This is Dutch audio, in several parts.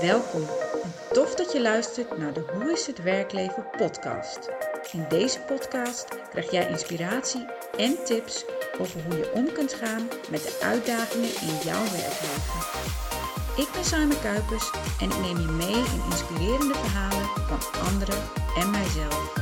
Welkom en tof dat je luistert naar de Hoe is het werkleven podcast. In deze podcast krijg jij inspiratie en tips over hoe je om kunt gaan met de uitdagingen in jouw werkleven. Ik ben Simon Kuipers en ik neem je mee in inspirerende verhalen van anderen en mijzelf.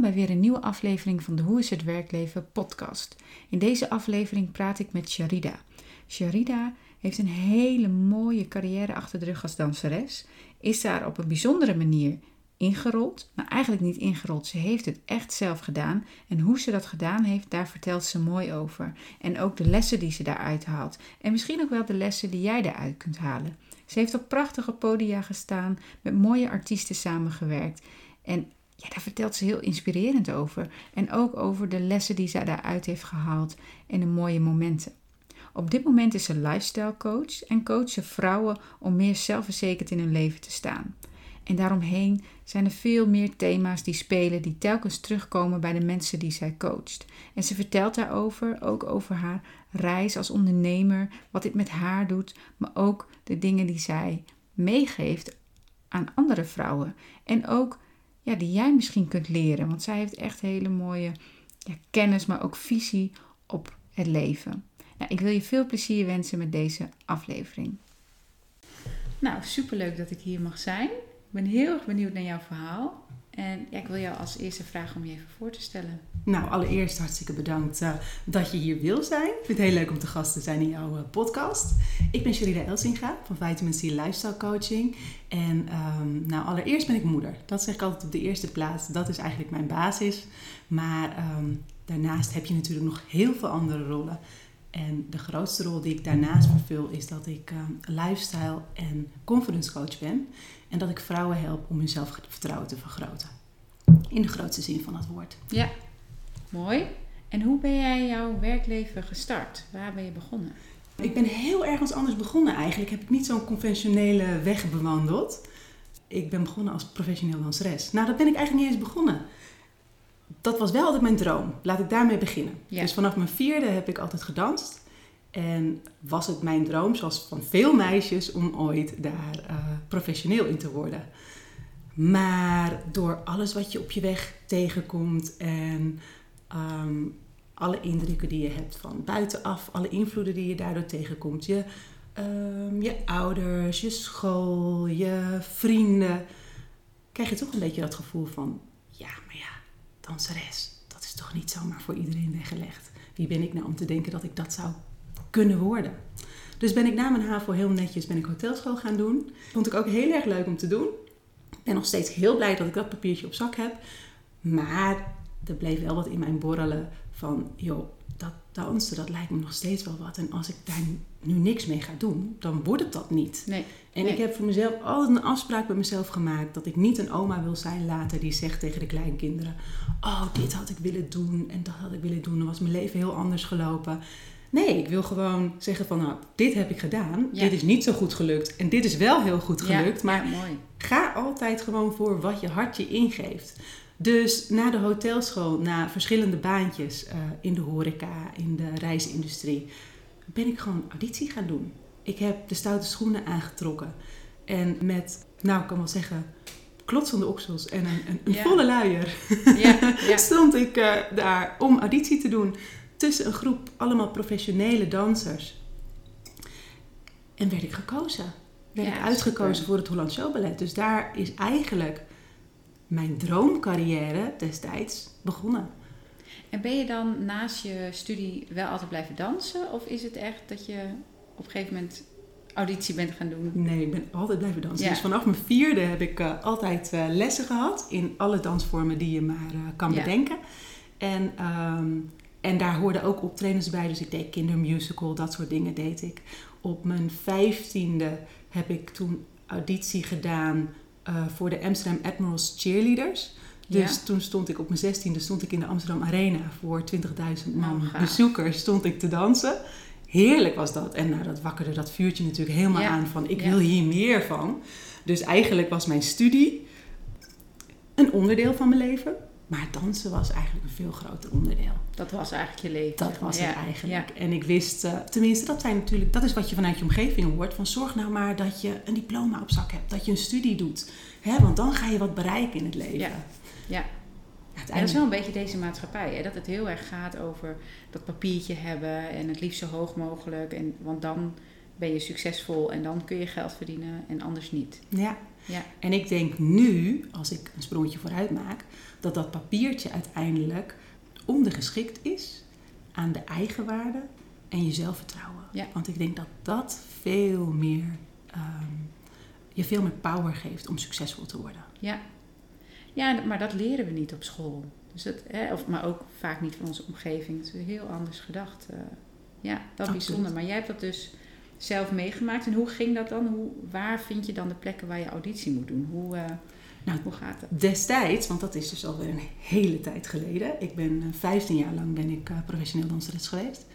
Bij weer een nieuwe aflevering van de Hoe is het werkleven podcast. In deze aflevering praat ik met Sharida. Sharida heeft een hele mooie carrière achter de rug als danseres. Is daar op een bijzondere manier ingerold. Nou, eigenlijk niet ingerold. Ze heeft het echt zelf gedaan. En hoe ze dat gedaan heeft, daar vertelt ze mooi over. En ook de lessen die ze daaruit haalt. En misschien ook wel de lessen die jij daaruit kunt halen. Ze heeft op prachtige podia gestaan, met mooie artiesten samengewerkt. En daar vertelt ze heel inspirerend over. En ook over de lessen die zij daaruit heeft gehaald en de mooie momenten. Op dit moment is ze lifestyle coach en coacht ze vrouwen om meer zelfverzekerd in hun leven te staan. En daaromheen zijn er veel meer thema's die spelen, die telkens terugkomen bij de mensen die zij coacht. En ze vertelt daarover, ook over haar reis als ondernemer, wat dit met haar doet, maar ook de dingen die zij meegeeft aan andere vrouwen. En ook ja, die jij misschien kunt leren, want zij heeft echt hele mooie ja, kennis, maar ook visie op het leven. Nou, ik wil je veel plezier wensen met deze aflevering. Nou, superleuk dat ik hier mag zijn. Ik ben heel erg benieuwd naar jouw verhaal. En ja, ik wil jou als eerste vragen om je even voor te stellen. Nou, allereerst hartstikke bedankt uh, dat je hier wil zijn. Ik vind het heel leuk om te gast te zijn in jouw uh, podcast. Ik ben Sherida Elsinga van Vitamin C Lifestyle Coaching. En um, nou, allereerst ben ik moeder. Dat zeg ik altijd op de eerste plaats. Dat is eigenlijk mijn basis. Maar um, daarnaast heb je natuurlijk nog heel veel andere rollen. En de grootste rol die ik daarnaast vervul is dat ik um, lifestyle en confidence coach ben. En dat ik vrouwen help om hun zelfvertrouwen te vergroten. In de grootste zin van het woord. Ja, mooi. En hoe ben jij jouw werkleven gestart? Waar ben je begonnen? Ik ben heel ergens anders begonnen eigenlijk. Heb ik niet zo'n conventionele weg bewandeld. Ik ben begonnen als professioneel danseres. Nou, dat ben ik eigenlijk niet eens begonnen. Dat was wel altijd mijn droom. Laat ik daarmee beginnen. Ja. Dus vanaf mijn vierde heb ik altijd gedanst. En was het mijn droom, zoals van veel meisjes, om ooit daar uh, professioneel in te worden. Maar door alles wat je op je weg tegenkomt en um, alle indrukken die je hebt van buitenaf, alle invloeden die je daardoor tegenkomt, je, um, je ouders, je school, je vrienden, krijg je toch een beetje dat gevoel van: ja, maar ja, danseres, dat is toch niet zomaar voor iedereen weggelegd. Wie ben ik nou om te denken dat ik dat zou kunnen worden. Dus ben ik na mijn HAVO heel netjes ben ik hotelschool gaan doen. Vond ik ook heel erg leuk om te doen. Ik ben nog steeds heel blij dat ik dat papiertje op zak heb. Maar er bleef wel wat in mijn borrelen van, joh, dat dansen, dat lijkt me nog steeds wel wat. En als ik daar nu niks mee ga doen, dan wordt het dat niet. Nee, en ik heb voor mezelf altijd een afspraak met mezelf gemaakt dat ik niet een oma wil zijn later die zegt tegen de kleinkinderen: Oh, dit had ik willen doen en dat had ik willen doen. Dan was mijn leven heel anders gelopen. Nee, ik wil gewoon zeggen van nou, dit heb ik gedaan. Ja. Dit is niet zo goed gelukt. En dit is wel heel goed gelukt. Ja, maar mooi. ga altijd gewoon voor wat je hart je ingeeft. Dus na de hotelschool, na verschillende baantjes uh, in de horeca, in de reisindustrie, ben ik gewoon auditie gaan doen. Ik heb de stoute schoenen aangetrokken. En met, nou ik kan wel zeggen, klotsende oksels en een, een, een Ja. volle luier Ja, ja. stond ik uh, daar om auditie te doen tussen een groep allemaal professionele dansers. En werd ik gekozen. Werd ik uitgekozen super. voor het Holland Showballet. Dus daar is eigenlijk mijn droomcarrière destijds begonnen. En ben je dan naast je studie wel altijd blijven dansen? Of is het echt dat je op een gegeven moment auditie bent gaan doen? Nee, ik ben altijd blijven dansen. Ja. Dus vanaf mijn vierde heb ik eh, altijd eh, lessen gehad in alle dansvormen die je maar eh, kan Ja. bedenken. En, ehm, en daar hoorden ook optredens bij. Dus ik deed kindermusical, dat soort dingen deed ik. Op mijn vijftiende heb ik toen auditie gedaan eh, voor de Amsterdam Admirals Cheerleaders. Dus Ja. toen stond ik op mijn zestiende stond ik in de Amsterdam Arena voor 20.000 man Oh, bezoekers stond ik te dansen. Heerlijk was dat. En nou, dat wakkerde dat vuurtje natuurlijk helemaal Ja. aan van ik Ja. wil hier meer van. Dus eigenlijk was mijn studie een onderdeel van mijn leven. Maar dansen was eigenlijk een veel groter onderdeel. Dat was eigenlijk je leven. Dat was Ja, het eigenlijk. Ja. En ik wist, eh, tenminste, dat zijn natuurlijk, dat is wat je vanuit je omgeving hoort. Van zorg nou maar dat je een diploma op zak hebt, dat je een studie doet. Hè, want dan ga je wat bereiken in het leven. Ja. Ja. Dat is wel een beetje deze maatschappij. Hè? Dat het heel erg gaat over dat papiertje hebben en het liefst zo hoog mogelijk. En, want dan ben je succesvol en dan kun je geld verdienen en anders niet. Ja. Ja. En ik denk nu, als ik een sprongetje vooruit maak, dat dat papiertje uiteindelijk ondergeschikt is aan de eigenwaarde en je zelfvertrouwen. Ja. Want ik denk dat dat veel meer, ehm, je veel meer power geeft om succesvol te worden. Ja. ja, maar dat leren we niet op school. Dus het, hè, of, maar ook vaak niet van onze omgeving. Het is heel anders gedacht. eh. ja, dat is bijzonder. Maar jij hebt dat dus zelf meegemaakt. En hoe ging dat dan? Hoe, waar vind je dan de plekken waar je auditie moet doen? Hoe, eh, Nou, hoe gaat dat? Destijds, want dat is dus alweer een hele tijd geleden. Ik ben eh, 15 jaar lang ben ik eh, professioneel danseres geweest.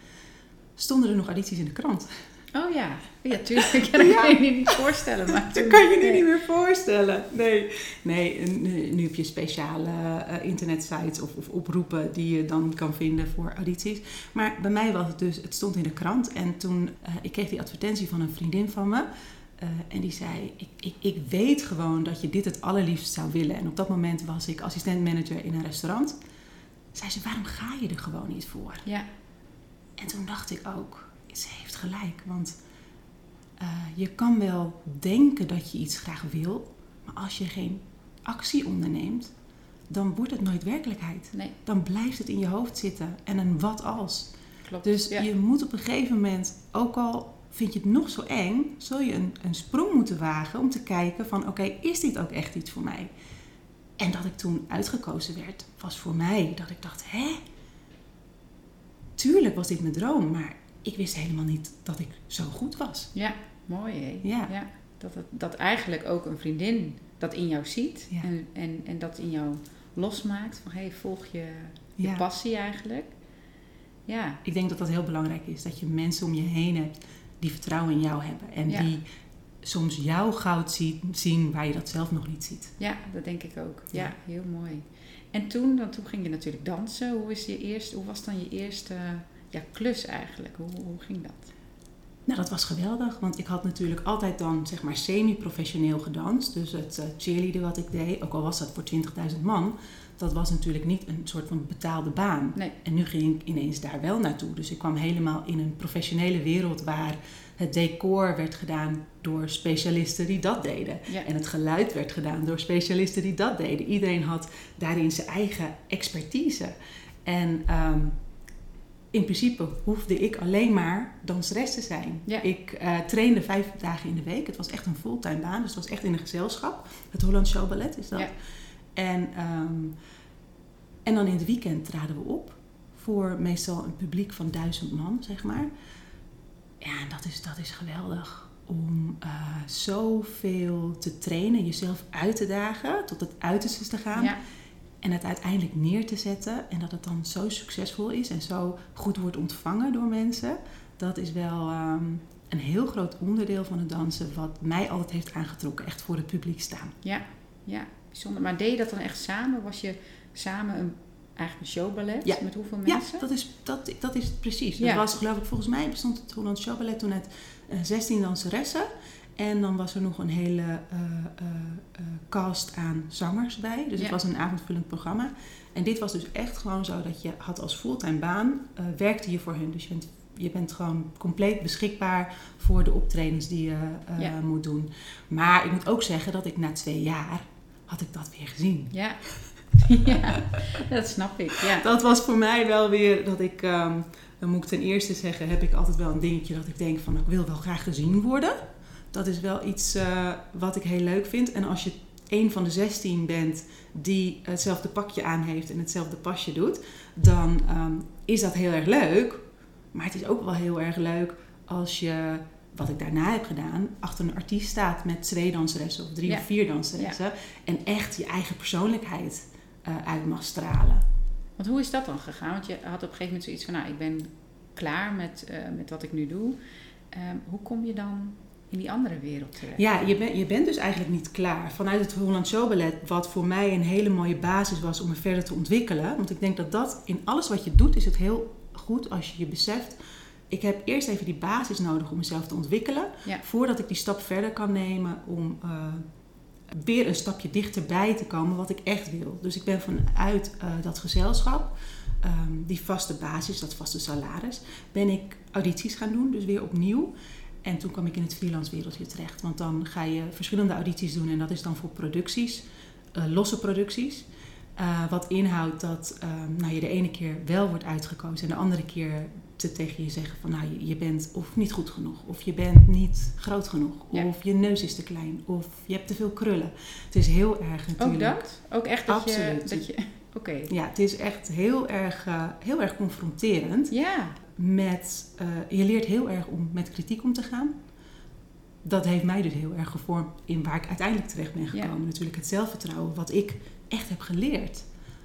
Stonden er nog audities in de krant. Oh ja, ja tuurlijk. Ja, dat Ja. kan je je niet voorstellen. Maar Dat kan je nu niet meer voorstellen. Nee, nee en nu, nu heb je speciale eh, internetsites of, of oproepen die je dan kan vinden voor audities. Maar bij mij was het dus, het stond in de krant. En toen, eh, ik kreeg die advertentie van een vriendin van me. eh, en die zei, ik, ik, ik weet gewoon dat je dit het allerliefst zou willen. En op dat moment was ik assistent-manager in een restaurant. Zei ze, waarom ga je er gewoon niet voor? Ja, En toen dacht ik ook, ze heeft gelijk. Want eh, je kan wel denken dat je iets graag wil, maar als je geen actie onderneemt, dan wordt het nooit werkelijkheid. nee, Dan blijft het in je hoofd zitten en een wat als. klopt. Dus ja. je moet op een gegeven moment, ook al vind je het nog zo eng, zul je een, een sprong moeten wagen om te kijken van oké, is dit ook echt iets voor mij? En dat ik toen uitgekozen werd, was voor mij dat ik dacht, hè? Tuurlijk was dit mijn droom, maar ik wist helemaal niet dat ik zo goed was. Ja, mooi hè? Ja. Dat, dat eigenlijk ook een vriendin dat in jou ziet Ja. en, en, en dat in jou losmaakt. Van hé, hey, volg je, je Ja. passie eigenlijk. Ja, Ik denk dat dat heel belangrijk is, dat je mensen om je heen hebt die vertrouwen in jou hebben. En Ja. die soms jouw goud zien, zien waar je dat zelf nog niet ziet. ja, dat denk ik ook. Ja, Ja. heel mooi. En toen, dan, toen ging je natuurlijk dansen. Hoe, is je eerst, hoe was dan je eerste ja, klus eigenlijk? Hoe, hoe ging dat? Nou, dat was geweldig, want ik had natuurlijk altijd dan zeg maar semi-professioneel gedanst. Dus het uh, cheerleaden wat ik deed, ook al was dat voor 20.000 man, dat was natuurlijk niet een soort van betaalde baan. Nee. En nu ging ik ineens daar wel naartoe. Dus ik kwam helemaal in een professionele wereld waar het decor werd gedaan door specialisten die dat deden. Ja. En het geluid werd gedaan door specialisten die dat deden. Iedereen had daarin zijn eigen expertise. En ehm, in principe hoefde ik alleen maar danseres te zijn. Ja. Ik eh, trainde vijf dagen in de week. Het was echt een fulltime baan, dus het was echt in een gezelschap. Het Holland Show Ballet is dat. Ja. En, ehm, en dan in het weekend traden we op voor meestal een publiek van duizend man, zeg maar. Ja, en dat is, dat is geweldig. Om eh, zoveel te trainen, jezelf uit te dagen, tot het uiterste te gaan. Ja, En het uiteindelijk neer te zetten. En dat het dan zo succesvol is en zo goed wordt ontvangen door mensen. Dat is wel ehm, een heel groot onderdeel van het dansen wat mij altijd heeft aangetrokken. Echt voor het publiek staan. ja, ja, bijzonder. Maar deed je dat dan echt samen? Was je samen een, eigenlijk een showballet? Ja. Met hoeveel Ja, mensen? dat is, dat, dat is precies. Ja. Dat was geloof ik, volgens mij bestond het Holland Showballet toen uit eh, 16 danseressen. En dan was er nog een hele eh, eh, eh, cast aan zangers bij. Dus Ja. het was een avondvullend programma. En dit was dus echt gewoon zo dat je had als fulltime baan, werkte je voor hun. Dus je bent, je bent gewoon compleet beschikbaar voor de optredens die je Ja. moet doen. Maar ik moet ook zeggen dat ik na twee jaar had ik dat weer gezien. Ja. ja, dat snap ik. Ja. Dat was voor mij wel weer dat ik, ehm, dan moet ik ten eerste zeggen, heb ik altijd wel een dingetje dat ik denk van ik wil wel graag gezien worden. Dat is wel iets eh, wat ik heel leuk vind. En als je een van de 16 bent die hetzelfde pakje aan heeft en hetzelfde pasje doet, dan ehm, is dat heel erg leuk. Maar het is ook wel heel erg leuk als je, wat ik daarna heb gedaan, achter een artiest staat met twee danseressen of drie Ja. of vier danseressen. En echt je eigen persoonlijkheid eh, uit mag stralen. Want hoe is dat dan gegaan? Want je had op een gegeven moment zoiets van, nou, ik ben klaar met, eh, met wat ik nu doe. Ehm, hoe kom je dan in die andere wereld terecht. Ja, je, ben, je bent dus eigenlijk niet klaar. Vanuit het Holland Show Ballet, wat voor mij een hele mooie basis was om me verder te ontwikkelen. Want ik denk dat dat in alles wat je doet, is het heel goed als je je beseft. Ik heb eerst even die basis nodig om mezelf te ontwikkelen. Ja. Voordat ik die stap verder kan nemen om eh, weer een stapje dichterbij te komen wat ik echt wil. Dus ik ben vanuit eh, dat gezelschap, ehm, die vaste basis, dat vaste salaris, ben ik audities gaan doen. Dus weer opnieuw. En toen kwam ik in het freelance wereldje terecht. Want dan ga je verschillende audities doen en dat is dan voor producties, eh, losse producties. Eh, wat inhoudt dat ehm, nou, je de ene keer wel wordt uitgekozen en de andere keer te tegen je zeggen van nou je, je bent of niet goed genoeg of je bent niet groot genoeg Ja. of je neus is te klein of je hebt te veel krullen. Het is heel erg natuurlijk. Ook dat? Ook echt dat je... Absoluut. Dat je Oké. Ja, het is echt heel erg, eh, heel erg confronterend. Ja. Met, eh, je leert heel erg om met kritiek om te gaan. Dat heeft mij dus heel erg gevormd in waar ik uiteindelijk terecht ben Ja. gekomen. Natuurlijk het zelfvertrouwen, wat ik echt heb geleerd.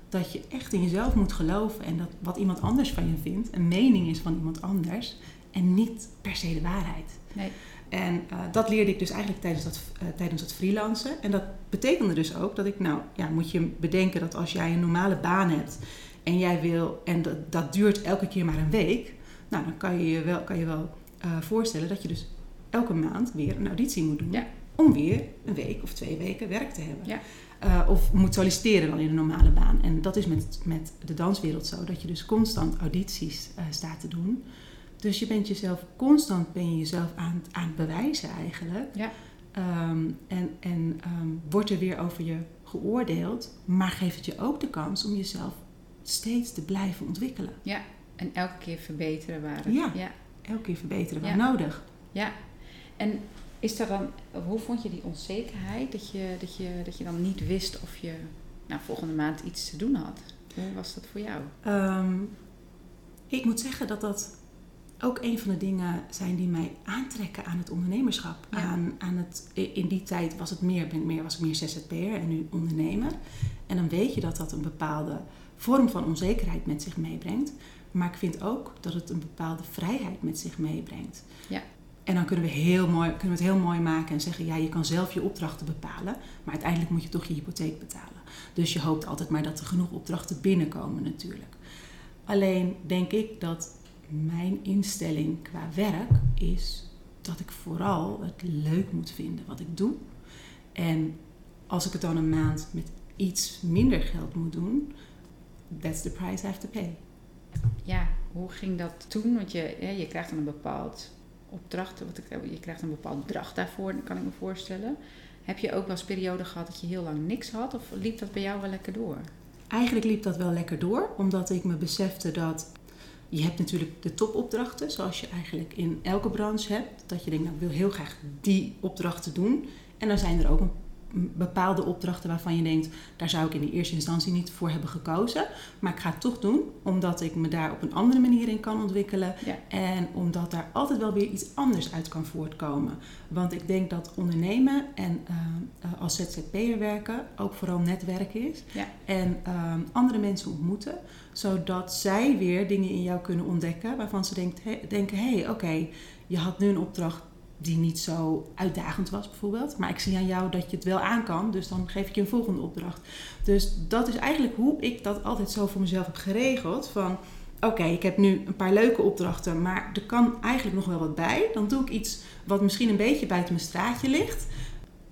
Dat je echt in jezelf moet geloven en dat wat iemand anders van je vindt, een mening is van iemand anders en niet per se de waarheid. Nee. En eh, dat leerde ik dus eigenlijk tijdens dat, eh, tijdens dat freelancen. En dat betekende dus ook dat ik, nou ja, moet je bedenken dat als jij een normale baan hebt en jij wil, en dat, dat duurt elke keer maar een week, nou dan kan je je wel, kan je wel eh, voorstellen dat je dus elke maand weer een auditie moet doen. Ja. Om weer een week of twee weken werk te hebben. Ja. Eh, of moet solliciteren dan in een normale baan. En dat is met, met de danswereld zo, dat je dus constant audities eh, staat te doen. Dus je bent jezelf constant ben je jezelf aan, het- aan het bewijzen eigenlijk. Ja. Ehm, en en ehm, wordt er weer over je geoordeeld, maar geeft het je ook de kans om jezelf steeds te blijven ontwikkelen. Ja. En elke keer verbeteren waar het... Ja. Ja. Elke keer verbeteren waar Ja. nodig. Ja. En is er dan... Hoe vond je die onzekerheid? Dat je, dat je, dat je dan niet wist of je nou, volgende maand iets te doen had? Hoe was dat voor jou? Ehm, ik moet zeggen dat dat ook een van de dingen zijn die mij aantrekken aan het ondernemerschap. Ja. Aan, aan het, in die tijd was, het meer, ben ik meer, was ik meer ZZP'er en nu ondernemer. En dan weet je dat dat een bepaalde vorm van onzekerheid met zich meebrengt. Maar ik vind ook dat het een bepaalde vrijheid met zich meebrengt. Ja. En dan kunnen we, heel mooi, kunnen we het heel mooi maken en zeggen... ja, je kan zelf je opdrachten bepalen... maar uiteindelijk moet je toch je hypotheek betalen. Dus je hoopt altijd maar dat er genoeg opdrachten binnenkomen natuurlijk. Alleen denk ik dat mijn instelling qua werk is... dat ik vooral het leuk moet vinden wat ik doe. En als ik het dan een maand met iets minder geld moet doen... that's the price I have to pay. Ja, hoe ging dat toen? Want je, je krijgt dan een bepaald opdracht, wat ik, je krijgt een bepaald bedrag daarvoor, kan ik me voorstellen. Heb je ook wel eens periode gehad dat je heel lang niks had? Of liep dat bij jou wel lekker door? Eigenlijk liep dat wel lekker door, omdat ik me besefte dat je hebt natuurlijk de topopdrachten, zoals je eigenlijk in elke branche hebt. Dat je denkt, nou, ik wil heel graag die opdrachten doen. En dan zijn er ook een bepaalde opdrachten waarvan je denkt, daar zou ik in de eerste instantie niet voor hebben gekozen. Maar ik ga het toch doen, omdat ik me daar op een andere manier in kan ontwikkelen. Ja. En omdat daar altijd wel weer iets anders uit kan voortkomen. Want ik denk dat ondernemen en eh, als ZZP'er werken ook vooral netwerken is. Ja. En eh, andere mensen ontmoeten, zodat zij weer dingen in jou kunnen ontdekken waarvan ze denkt, he- denken: hé, hey, oké, je had nu een opdracht die niet zo uitdagend was bijvoorbeeld. Maar ik zie aan jou dat je het wel aan kan, dus dan geef ik je een volgende opdracht. Dus dat is eigenlijk hoe ik dat altijd zo voor mezelf heb geregeld. Van oké, ik heb nu een paar leuke opdrachten, maar er kan eigenlijk nog wel wat bij. Dan doe ik iets wat misschien een beetje buiten mijn straatje ligt,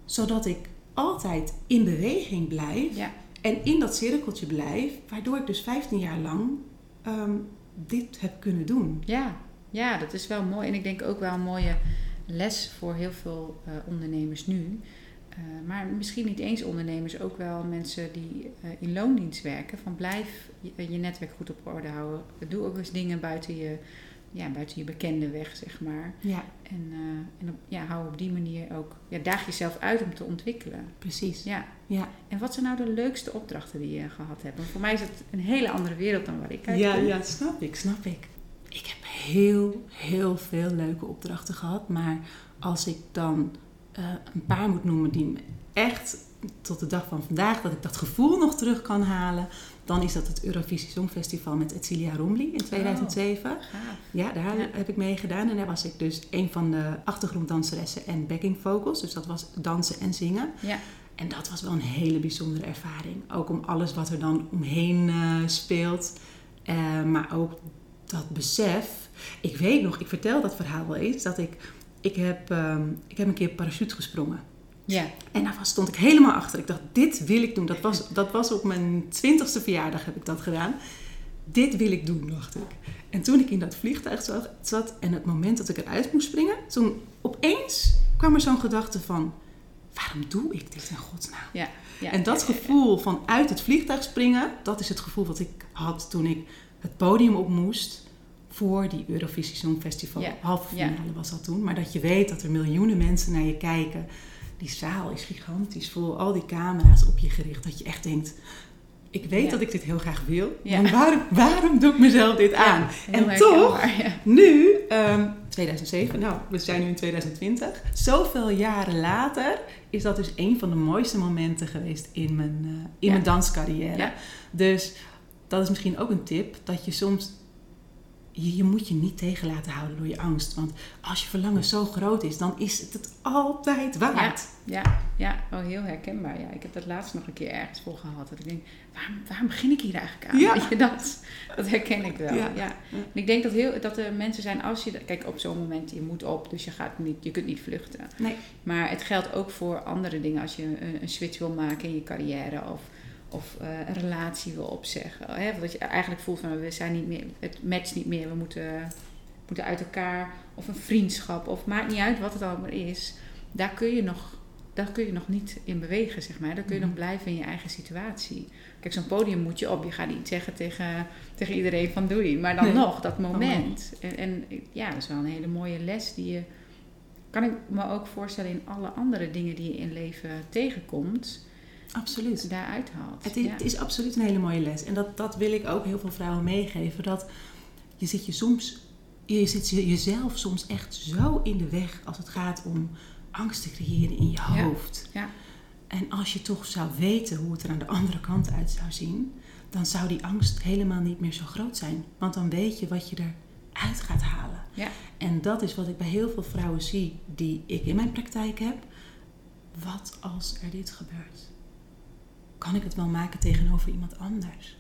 zodat ik altijd in beweging blijf Ja, en in dat cirkeltje blijf, waardoor ik dus 15 jaar lang ehm, dit heb kunnen doen. ja, ja, dat is wel mooi. En ik denk ook wel een mooie les voor heel veel eh, ondernemers nu. Eh, maar misschien niet eens ondernemers, ook wel mensen die eh, in loondienst werken. Van blijf je, je netwerk goed op orde houden. Doe ook eens dingen buiten je, ja, buiten je bekende weg, zeg maar. Ja, En, en op, ja, hou op die manier ook, ja, daag jezelf uit om te ontwikkelen. precies. Ja. Ja, En wat zijn nou de leukste opdrachten die je gehad hebt? Want voor mij is het een hele andere wereld dan waar ik uit ja, ja, snap ik, snap ik. Ik heb heel, heel veel leuke opdrachten gehad, maar als ik dan eh, een paar moet noemen die me echt tot de dag van vandaag dat ik dat gevoel nog terug kan halen, dan is dat het Eurovisie Songfestival met Etcilia Romli in 2007. Oh, gaaf. Ja, daar Ja. heb ik mee gedaan. En daar was ik dus een van de achtergronddanseressen en backing vocals. Dus dat was dansen en zingen. Ja. En dat was wel een hele bijzondere ervaring. Ook om alles wat er dan omheen eh, speelt. Eh, maar ook dat besef. Ik weet nog, ik vertel dat verhaal wel eens. Dat ik, ik, heb, ehm, ik heb een keer parachute gesprongen. Ja. En daar stond ik helemaal achter. Ik dacht, dit wil ik doen. Dat was, dat was op mijn twintigste verjaardag heb ik dat gedaan. Dit wil ik doen, dacht ik. En toen ik in dat vliegtuig zat en het moment dat ik eruit moest springen, toen opeens kwam er zo'n gedachte van, waarom doe ik dit in godsnaam? Ja. ja. En dat ja. gevoel van uit het vliegtuig springen, dat is het gevoel wat ik had toen ik het podium op moest voor die Eurovisie Songfestival. Halve finale was dat toen. Maar dat je weet dat er miljoenen mensen naar je kijken. Die zaal is gigantisch vol, al die camera's op je gericht. Dat je echt denkt, ik weet dat ik dit heel graag wil. Maar waarom, waarom doe ik mezelf dit aan? En toch, nu, ehm, 2007, nou, we zijn nu in 2020. Zoveel jaren later is dat dus een van de mooiste momenten geweest in mijn, eh, in mijn danscarrière. Dus dat is misschien ook een tip, dat je soms... Je, je moet je niet tegen laten houden door je angst. Want als je verlangen zo groot is, dan is het het altijd waard. Ja, ja, oh, heel herkenbaar. Ja, ik heb dat laatst nog een keer ergens voor gehad. Dat ik denk, waarom, waarom begin ik hier eigenlijk aan? Ja. Weet je, dat, dat herken ik wel. Ja. Ja. En ik denk dat, heel, dat er mensen zijn, als je... Kijk, op zo'n moment, je moet op, dus je, gaat niet, je kunt niet vluchten. Nee. Maar het geldt ook voor andere dingen. Als je een, een switch wil maken in je carrière of, of eh, een relatie wil opzeggen. Hè? Dat je eigenlijk voelt van, we zijn niet meer, het matcht niet meer, we moeten, moeten uit elkaar. Of een vriendschap, of maakt niet uit wat het allemaal is. Daar kun je nog, daar kun je nog niet in bewegen, zeg maar. Daar kun je Mhm. nog blijven in je eigen situatie. Kijk, zo'n podium moet je op. Je gaat niet zeggen tegen, tegen iedereen van doei. Maar dan Nee. nog, dat moment. En, en ja, dat is wel een hele mooie les die je... Kan ik me ook voorstellen in alle andere dingen die je in leven tegenkomt, Absoluut. daaruit haalt. Het is, ja. het is absoluut een hele mooie les. En dat, dat wil ik ook heel veel vrouwen meegeven. Dat je zit je soms, je zit je- jezelf soms echt zo in de weg als het gaat om angst te creëren in je Ja. hoofd. Ja. En als je toch zou weten hoe het er aan de andere kant uit zou zien, dan zou die angst helemaal niet meer zo groot zijn. Want dan weet je wat je eruit gaat halen. Ja. En dat is wat ik bij heel veel vrouwen zie die ik in mijn praktijk heb. Wat als er dit gebeurt? Kan ik het wel maken tegenover iemand anders?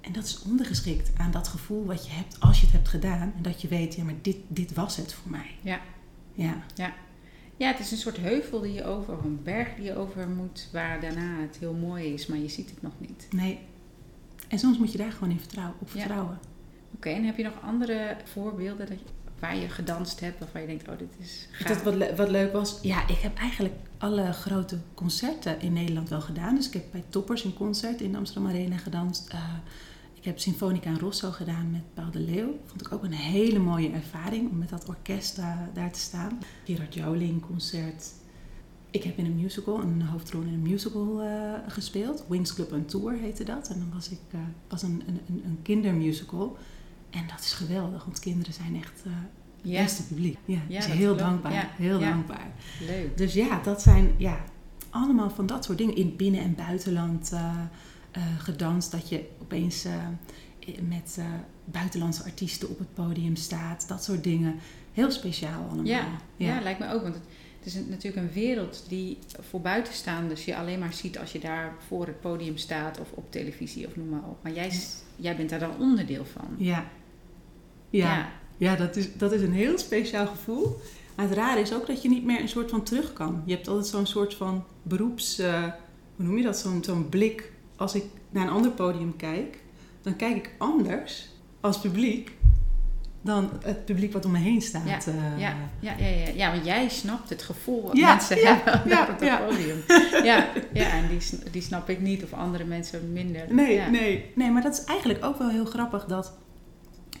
En dat is ondergeschikt aan dat gevoel wat je hebt als je het hebt gedaan. En dat je weet, ja, maar dit, dit was het voor mij. Ja. Ja, ja, het is een soort heuvel die je over, of een berg die je over moet, waar daarna het heel mooi is, maar je ziet het nog niet. nee. En soms moet je daar gewoon in vertrouwen, op Ja. vertrouwen. Oké, en heb je nog andere voorbeelden dat je, waar je gedanst hebt, waarvan je denkt, oh, dit is gaaf. Dat wat, le- wat leuk was, ja, ik heb eigenlijk alle grote concerten in Nederland wel gedaan. Dus ik heb bij Toppers een concert in de Amsterdam Arena gedanst. Eh, ik heb Symfonica in Rosso gedaan met Paul de Leeuw. Vond ik ook een hele mooie ervaring om met dat orkest daar te staan. Gerard Joling concert. Ik heb in een musical, een hoofdrol in een musical eh, gespeeld. Wings Club on Tour heette dat. En dan was ik eh, was een, een, een, een kindermusical. En dat is geweldig, want kinderen zijn echt eh het ja, beste publiek. Ja, Ja, is dat heel dankbaar. Ja, Heel dankbaar. leuk. Dus ja, dat zijn ja, allemaal van dat soort dingen. In binnen- en buitenland eh, eh, gedanst. Dat je opeens eh, met eh, buitenlandse artiesten op het podium staat. Dat soort dingen. Heel speciaal allemaal. Ja, ja. lijkt me ook. Want het, het is een- natuurlijk een wereld die voor buitenstaanders je alleen maar ziet als je daar voor het podium staat of op televisie of noem maar op. Maar jij, jij bent daar dan onderdeel van. Ja. Ja, ja. dat, is, dat is een heel speciaal gevoel. Maar het rare is ook dat je niet meer een soort van terug kan. Je hebt altijd zo'n soort van beroeps... eh, hoe noem je dat? Zo'n zo'n blik. Als ik naar een ander podium kijk, dan kijk ik anders als publiek dan het publiek wat om me heen staat. Ja, eh. Ja, ja, ja, ja, ja, want jij snapt het gevoel wat Ja, mensen ja, hebben ja, op het podium. Ja, ja en die, die snap ik niet of andere mensen minder. Nee, nee, nee, maar dat is eigenlijk ook wel heel grappig dat,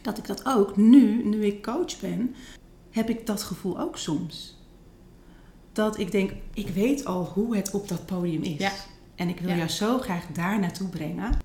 dat ik dat ook nu, nu ik coach ben, heb ik dat gevoel ook soms. Dat ik denk, ik weet al hoe het op dat podium is. Ja. En ik wil Ja. jou zo graag daar naartoe brengen.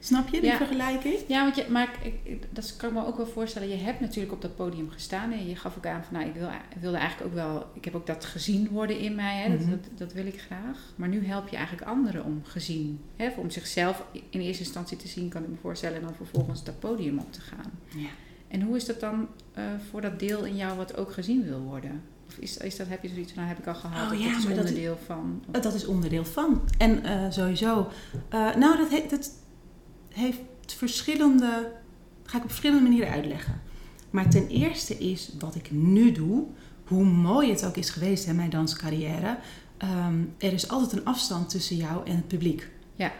Snap je die Ja. vergelijking? Ja, want je, maar ik, ik- dat kan ik me ook wel voorstellen. Je hebt natuurlijk op dat podium gestaan en je gaf ook aan van, nou, ik wil, wilde eigenlijk ook wel, ik heb ook dat gezien worden in mij, hè, Mhm. dat, dat, dat wil ik graag. Maar nu help je eigenlijk anderen om gezien, hè, om zichzelf in eerste instantie te zien, kan ik me voorstellen, en dan vervolgens dat podium op te gaan. Ja. En hoe is dat dan eh, voor dat deel in jou wat ook gezien wil worden? Of is, is dat, heb je zoiets van, nou heb ik al gehad, Oh ja, dat is dat onderdeel van? Dat is onderdeel van. En eh, sowieso, eh, nou, dat, he- dat heeft verschillende, ga ik op verschillende manieren uitleggen. Maar ten eerste is wat ik nu doe, hoe mooi het ook is geweest in mijn danscarrière. ehm, er is altijd een afstand tussen jou en het publiek. Ja.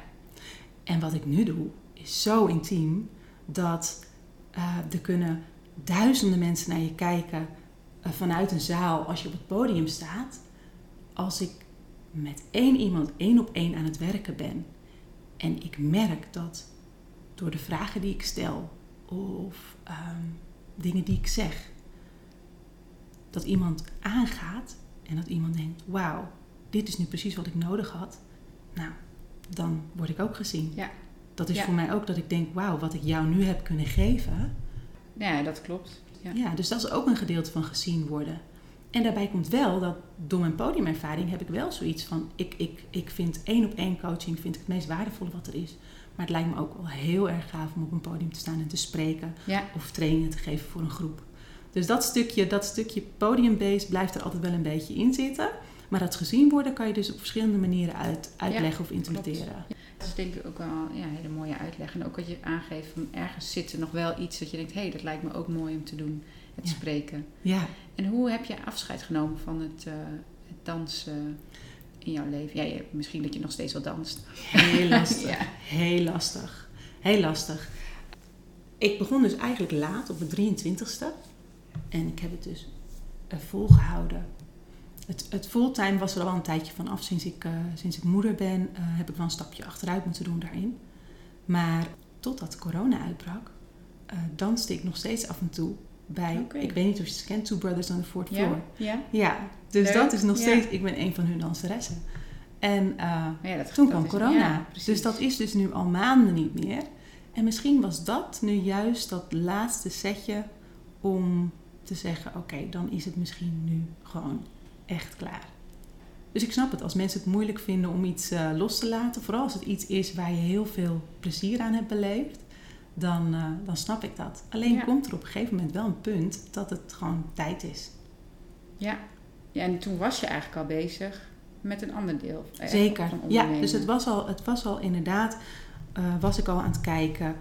En wat ik nu doe, is zo intiem dat eh, er kunnen duizenden mensen naar je kijken eh, vanuit een zaal als je op het podium staat. Als ik met één iemand één op één aan het werken ben en ik merk dat door de vragen die ik stel of ehm, dingen die ik zeg, dat iemand aangaat en dat iemand denkt: Wauw, dit is nu precies wat ik nodig had. Nou, dan word ik ook gezien. Ja. Dat is Ja. voor mij ook dat ik denk: Wauw, wat ik jou nu heb kunnen geven. Ja, dat klopt. Ja. Ja, dus dat is ook een gedeelte van gezien worden. En daarbij komt wel dat door mijn podiumervaring heb ik wel zoiets van: ik, ik, ik vind één op één coaching vind ik het meest waardevolle wat er is. Maar het lijkt me ook wel heel erg gaaf om op een podium te staan en te spreken Ja. of trainingen te geven voor een groep. Dus dat stukje, dat stukje podiumbase blijft er altijd wel een beetje in zitten. Maar dat gezien worden kan je dus op verschillende manieren uit, uitleggen of interpreteren. Dat is denk ik ook wel ja, een hele mooie uitleg. En ook wat je aangeeft, van ergens zit er nog wel iets dat je denkt, hé, hey, dat lijkt me ook mooi om te doen, het Ja. spreken. Ja, En hoe heb je afscheid genomen van het, eh, het dansen in jouw leven? Ja, je, misschien dat je nog steeds wel danst. heel lastig. Ja. Heel lastig. Heel lastig. Ik begon dus eigenlijk laat, op mijn 23ste. En ik heb het dus eh, volgehouden. Het, het fulltime was er al een tijdje van af. Sinds ik, eh, sinds ik moeder ben, eh, heb ik wel een stapje achteruit moeten doen daarin. Maar totdat corona uitbrak, eh, danste ik nog steeds af en toe bij, ik weet niet of je het kent, Two Brothers on the Fourth Floor. Ja? Ja? Ja, dus Leuk. dat is nog Ja. steeds, ik ben een van hun danseressen. En eh, dat, toen dat kwam is- corona. dus dat is dus nu al maanden niet meer. En misschien was dat nu juist dat laatste setje om te zeggen: oké, dan is het misschien nu gewoon echt klaar. Dus ik snap het als mensen het moeilijk vinden om iets eh, los te laten. Vooral als het iets is waar je heel veel plezier aan hebt beleefd. Dan, eh, dan snap ik dat. Alleen Ja. komt er op een gegeven moment wel een punt dat het gewoon tijd is. Ja. ja, en toen was je eigenlijk al bezig met een ander deel. eh, Zeker. van Ja, dus het was al, het was al inderdaad, eh, was ik al aan het kijken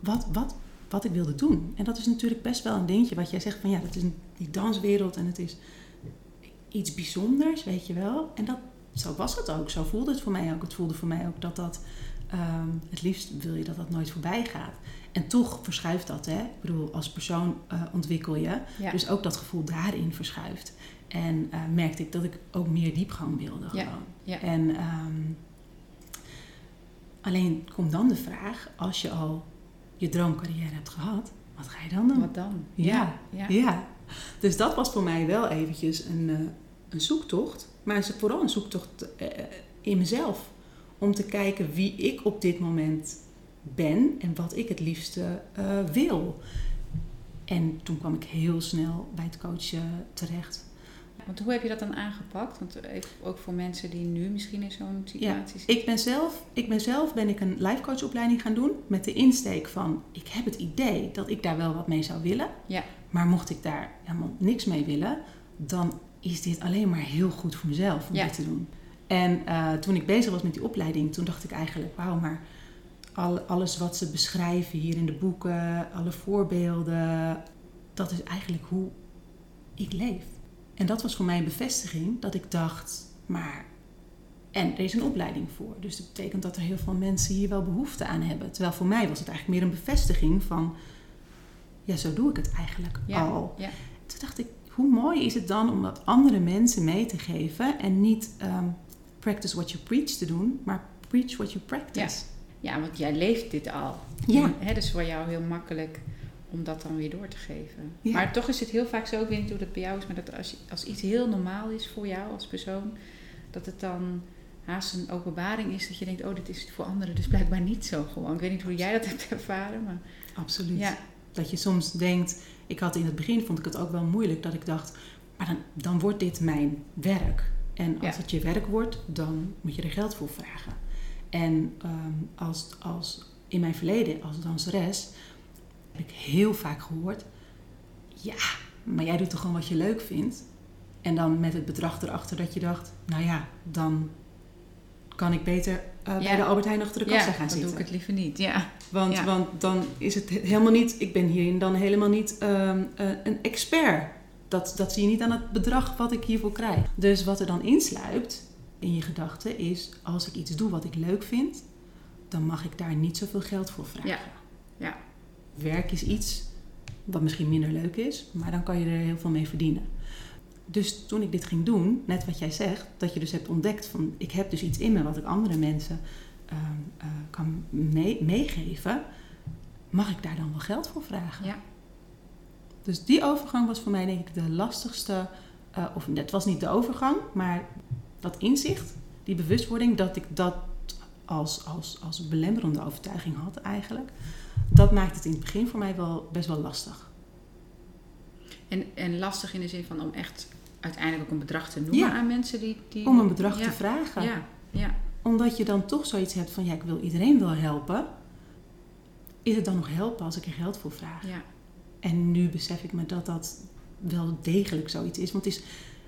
wat, wat, wat ik wilde doen. En dat is natuurlijk best wel een dingetje wat jij zegt van ja, dat is een, die danswereld en het is iets bijzonders, weet je wel. En dat, zo was het ook, zo voelde het voor mij ook. Het voelde voor mij ook dat dat, ehm, het liefst wil je dat dat nooit voorbij gaat. En toch verschuift dat, hè. Ik bedoel, als persoon eh, ontwikkel je. Ja. Dus ook dat gevoel daarin verschuift. En eh, merkte ik dat ik ook meer diepgang wilde Ja, gewoon. ja. En ehm, alleen komt dan de vraag, als je al je droomcarrière hebt gehad, wat ga je dan doen? Wat dan? Ja. ja. Ja. Dus dat was voor mij wel eventjes een, eh, een zoektocht. Maar vooral een zoektocht in mezelf. Om te kijken wie ik op dit moment ben en wat ik het liefste eh, wil. En toen kwam ik heel snel bij het coachen terecht. Want hoe heb je dat dan aangepakt? Want even ook voor mensen die nu misschien in zo'n situatie zitten. Ik ben zelf, ik ben zelf ben ik een life coachopleiding gaan doen met de insteek van ik heb het idee dat ik daar wel wat mee zou willen. Ja. Maar mocht ik daar helemaal niks mee willen, dan is dit alleen maar heel goed voor mezelf om Ja. dit te doen. En eh, toen ik bezig was met die opleiding, toen dacht ik eigenlijk, wauw, maar al, alles wat ze beschrijven hier in de boeken, alle voorbeelden, dat is eigenlijk hoe ik leef. En dat was voor mij een bevestiging dat ik dacht, maar en er is een opleiding voor. Dus dat betekent dat er heel veel mensen hier wel behoefte aan hebben. Terwijl voor mij was het eigenlijk meer een bevestiging van, ja, zo doe ik het eigenlijk Ja. al. Ja. Toen dacht ik, hoe mooi is het dan om dat andere mensen mee te geven en niet ehm, practice what you preach te doen, maar preach what you practice. ja, want jij leeft dit al. Ja. En, hè, dus voor jou heel makkelijk om dat dan weer door te geven. Ja. Maar toch is het heel vaak zo, ik weet niet hoe dat bij jou is, maar dat als, als iets heel normaal is voor jou als persoon, dat het dan haast een openbaring is dat je denkt, oh, dit is voor anderen dus blijkbaar niet zo gewoon. Ik weet niet hoe jij dat hebt ervaren, maar Absoluut. ja, Dat je soms denkt, ik had in het begin, vond ik het ook wel moeilijk, dat ik dacht, maar dan, dan wordt dit mijn werk. En als Ja. het je werk wordt, dan moet je er geld voor vragen. En ehm, als, als in mijn verleden als danseres heb ik heel vaak gehoord, ja, maar jij doet toch gewoon wat je leuk vindt. En dan met het bedrag erachter dat je dacht, nou ja, dan kan ik beter eh, bij de Albert Heijn achter de kassa ja gaan dan zitten. doe ik het liever niet. Ja, Want, Ja. want dan is het he- helemaal niet, ik ben hierin dan helemaal niet ehm, eh, een expert. Dat, dat zie je niet aan het bedrag wat ik hiervoor krijg. Dus wat er dan insluipt in je gedachten is, als ik iets doe wat ik leuk vind, dan mag ik daar niet zoveel geld voor vragen. Ja. Ja. Werk is iets wat misschien minder leuk is, maar dan kan je er heel veel mee verdienen. Dus toen ik dit ging doen, net wat jij zegt, dat je dus hebt ontdekt van ik heb dus iets in me wat ik andere mensen ehm, eh, kan mee- meegeven, mag ik daar dan wel geld voor vragen? Ja. Dus die overgang was voor mij denk ik de lastigste, eh, of het was niet de overgang, maar dat inzicht, die bewustwording dat ik dat als, als, als belemmerende overtuiging had eigenlijk, dat maakt het in het begin voor mij wel best wel lastig. En, en lastig in de zin van om echt uiteindelijk ook een bedrag te noemen Ja. aan mensen die... die Om een bedrag ja. te vragen. Ja, ja, Omdat je dan toch zoiets hebt van ja, ik wil iedereen wel helpen. Is het dan nog helpen als ik er geld voor vraag? ja. En nu besef ik me dat dat wel degelijk zoiets is. Want het is,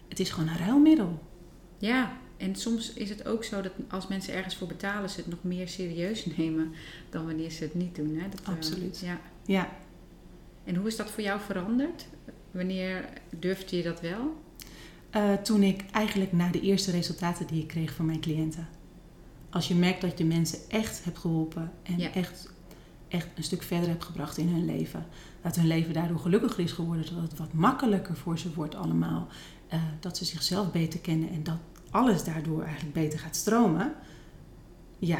het is gewoon een ruilmiddel. Ja, en soms is het ook zo dat als mensen ergens voor betalen, ze het nog meer serieus nemen dan wanneer ze het niet doen. Hè? Dat, eh, Absoluut. ja. Ja, En hoe is dat voor jou veranderd? Wanneer durfde je dat wel? Eh, toen ik eigenlijk na de eerste resultaten die ik kreeg van mijn cliënten. Als je merkt dat je mensen echt hebt geholpen en Ja. echt, echt een stuk verder hebt gebracht in hun leven. Dat hun leven daardoor gelukkiger is geworden, dat het wat makkelijker voor ze wordt allemaal. eh, dat ze zichzelf beter kennen en dat alles daardoor eigenlijk beter gaat stromen. Ja,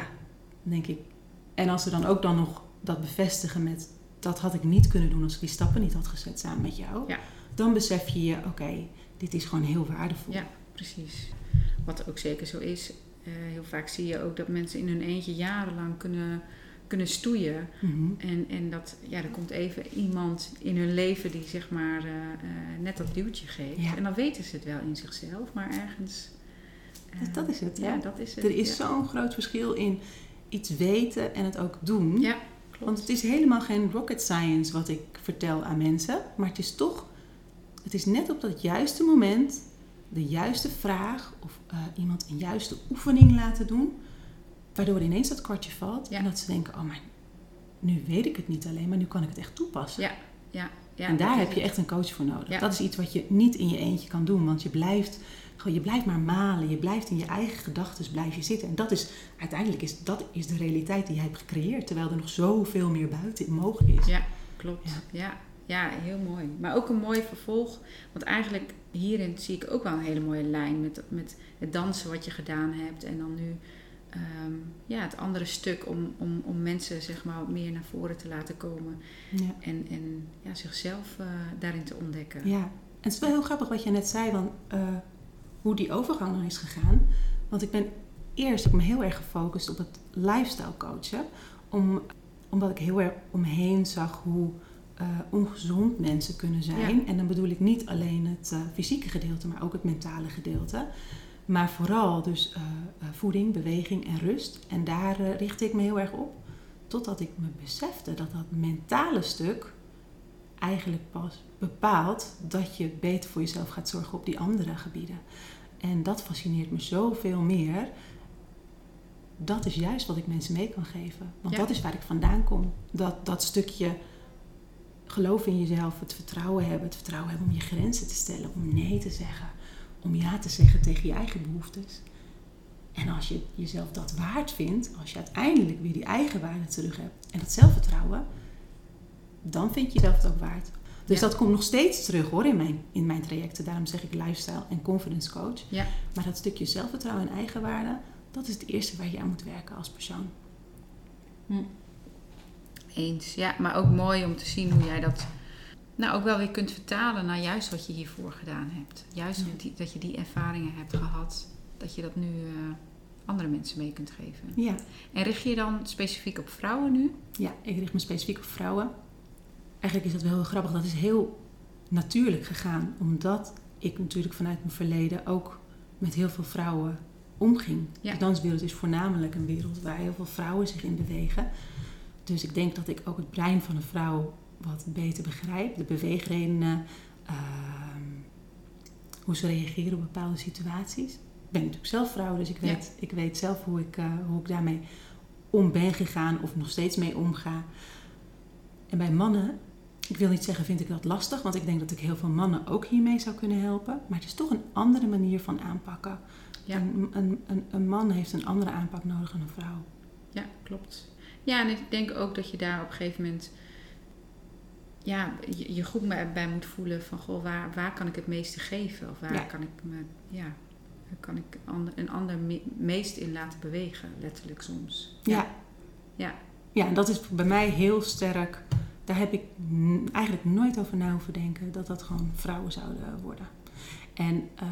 denk ik. En als ze dan ook dan nog dat bevestigen met dat had ik niet kunnen doen als ik die stappen niet had gezet samen met jou. Ja. Dan besef je je, oké, dit is gewoon heel waardevol. Ja, precies. Wat ook zeker zo is. eh, heel vaak zie je ook dat mensen in hun eentje jarenlang kunnen, kunnen stoeien. Mhm. En, en dat, ja, er komt even iemand in hun leven die zeg maar eh, eh, net dat duwtje geeft. Ja. En dan weten ze het wel in zichzelf, maar ergens... eh, Dat- dat is het, Ja, ja. dat is het. Er is ja. zo'n groot verschil in iets weten en het ook doen. Ja, klopt. Want het is helemaal geen rocket science wat ik vertel aan mensen. Maar het is toch, het is net op dat juiste moment, de juiste vraag of iemand een juiste oefening laten doen. Waardoor ineens dat kwartje valt. Ja. En dat ze denken, oh maar nu weet ik het niet alleen, maar nu kan ik het echt toepassen. Ja, ja, ja. en daar heb je echt een coach voor nodig. Ja. Dat is iets wat je niet in je eentje kan doen. Want je blijft, gewoon, je blijft maar malen. Je blijft in je eigen gedachten blijf je zitten. En dat is, uiteindelijk is, dat is de realiteit die jij hebt gecreëerd. Terwijl er nog zoveel meer buiten mogelijk is. Ja, klopt. Ja. Ja. Ja. heel mooi. Maar ook een mooi vervolg. Want eigenlijk hierin zie ik ook wel een hele mooie lijn met, met het dansen wat je gedaan hebt. En dan nu ehm, ja, het andere stuk om, om, om mensen zeg maar meer naar voren te laten komen. Ja. En, en ja, zichzelf eh, daarin te ontdekken. Ja, en het is wel heel grappig wat je net zei, want, eh, hoe die overgang dan is gegaan. Want ik ben eerst ik me heel erg gefocust op het lifestyle coachen. Om, omdat ik heel erg omheen zag hoe eh, ongezond mensen kunnen zijn. Ja. En dan bedoel ik niet alleen het fysieke gedeelte, maar ook het mentale gedeelte. Maar vooral dus eh, eh, voeding, beweging en rust. En daar eh, richtte ik me heel erg op. Totdat ik me besefte dat dat mentale stuk eigenlijk pas bepaalt dat je beter voor jezelf gaat zorgen op die andere gebieden. En dat fascineert me zoveel meer. Dat is juist wat ik mensen mee kan geven. Want Ja. dat is waar ik vandaan kom. Dat, dat stukje geloof in jezelf, het vertrouwen hebben, het vertrouwen hebben om je grenzen te stellen, om nee te zeggen, om ja te zeggen tegen je eigen behoeftes. En als je jezelf dat waard vindt, als je uiteindelijk weer die eigen waarde terug hebt en dat zelfvertrouwen, dan vind je jezelf het ook waard. Dus Ja. dat komt nog steeds terug hoor in mijn, in mijn trajecten. Daarom zeg ik lifestyle en confidence coach. Ja. Maar dat stukje zelfvertrouwen en eigenwaarde, dat is het eerste waar je aan moet werken als persoon. Eens. Ja, maar ook mooi om te zien hoe jij dat nou ook wel weer kunt vertalen naar juist wat je hiervoor gedaan hebt. Juist Ja. die, dat je die ervaringen hebt gehad. Dat je dat nu eh, andere mensen mee kunt geven. Ja. En richt je je dan specifiek op vrouwen nu? Ja, ik richt me specifiek op vrouwen. Eigenlijk is dat wel heel grappig. Dat is heel natuurlijk gegaan. Omdat ik natuurlijk vanuit mijn verleden ook met heel veel vrouwen omging. Ja. De danswereld is voornamelijk een wereld waar heel veel vrouwen zich in bewegen. Dus ik denk dat ik ook het brein van een vrouw wat beter begrijp. De beweegredenen, ehm, hoe ze reageren op bepaalde situaties. Ik ben natuurlijk zelf vrouw, dus ik Ja. weet, ik weet zelf hoe ik, eh, hoe ik daarmee om ben gegaan of nog steeds mee omga. En bij mannen, ik wil niet zeggen vind ik dat lastig, want ik denk dat ik heel veel mannen ook hiermee zou kunnen helpen. Maar het is toch een andere manier van aanpakken. Ja. Een, een, een, een man heeft een andere aanpak nodig dan een vrouw. Ja, klopt. Ja, en ik denk ook dat je daar op een gegeven moment ja, je, je goed bij, moet voelen van goh, waar, waar kan ik het meeste geven? Of waar Ja. kan ik me, ja, kan ik ander, een ander me- meest in laten bewegen, letterlijk soms. Ja. Ja. Ja, en dat is bij mij heel sterk. Daar heb ik eigenlijk nooit over na hoeven denken dat dat gewoon vrouwen zouden worden. En eh,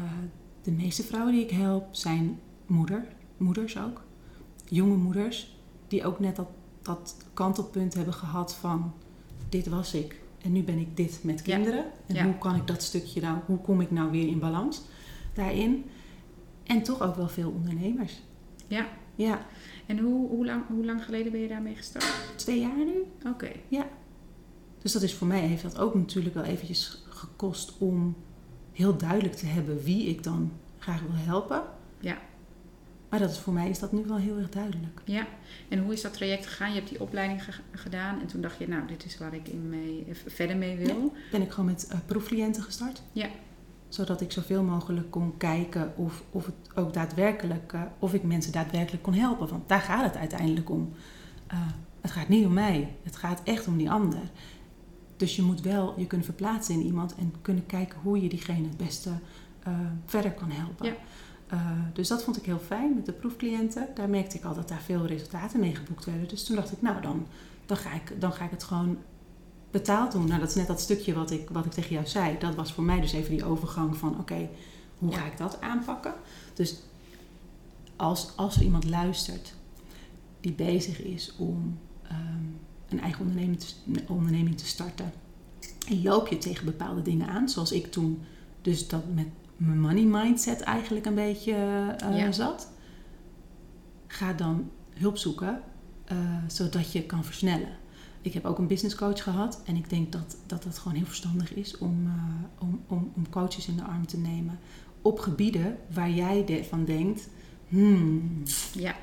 de meeste vrouwen die ik help zijn moeder, moeders ook. Jonge moeders die ook net dat, dat kantelpunt hebben gehad van dit was ik en nu ben ik dit met Ja. kinderen. En Ja. hoe kan ik dat stukje nou, hoe kom ik nou weer in balans daarin? En toch ook wel veel ondernemers. Ja. Ja, En hoe, hoe, lang, hoe lang geleden ben je daarmee gestart? twee jaar nu. Oké. Dus dat is voor mij heeft dat ook natuurlijk wel eventjes gekost om heel duidelijk te hebben wie ik dan graag wil helpen. Ja. Maar dat is, voor mij is dat nu wel heel erg duidelijk. Ja. En hoe is dat traject gegaan? Je hebt die opleiding ge- gedaan en toen dacht je, nou, dit is waar ik in mee, eh, verder mee wil. Ben ik gewoon met eh, proefcliënten gestart. Ja. Zodat ik zoveel mogelijk kon kijken of, of het ook daadwerkelijk, eh, of ik mensen daadwerkelijk kon helpen. Want daar gaat het uiteindelijk om. Het gaat niet om mij. Het gaat echt om die ander. Dus je moet wel je kunnen verplaatsen in iemand en kunnen kijken hoe je diegene het beste verder kan helpen. Ja. Eh, dus dat vond ik heel fijn met de proefcliënten. Daar merkte ik al dat daar veel resultaten mee geboekt werden. Dus toen dacht ik, nou dan, dan, ga, ik, dan ga ik het gewoon betaald doen. Nou, dat is net dat stukje wat ik, wat ik tegen jou zei. Dat was voor mij dus even die overgang van, oké, hoe ga ik dat aanpakken? Dus als, als er iemand luistert die bezig is om ehm, een eigen onderneming te, een onderneming te starten. En loop je tegen bepaalde dingen aan, zoals ik toen dus dat met mijn money mindset eigenlijk een beetje eh, Ja. zat. Ga dan hulp zoeken, eh, zodat je kan versnellen. Ik heb ook een business coach gehad en ik denk dat dat, dat gewoon heel verstandig is om, eh, om, om, om coaches in de arm te nemen op gebieden waar jij de- van denkt, hmm, Ja.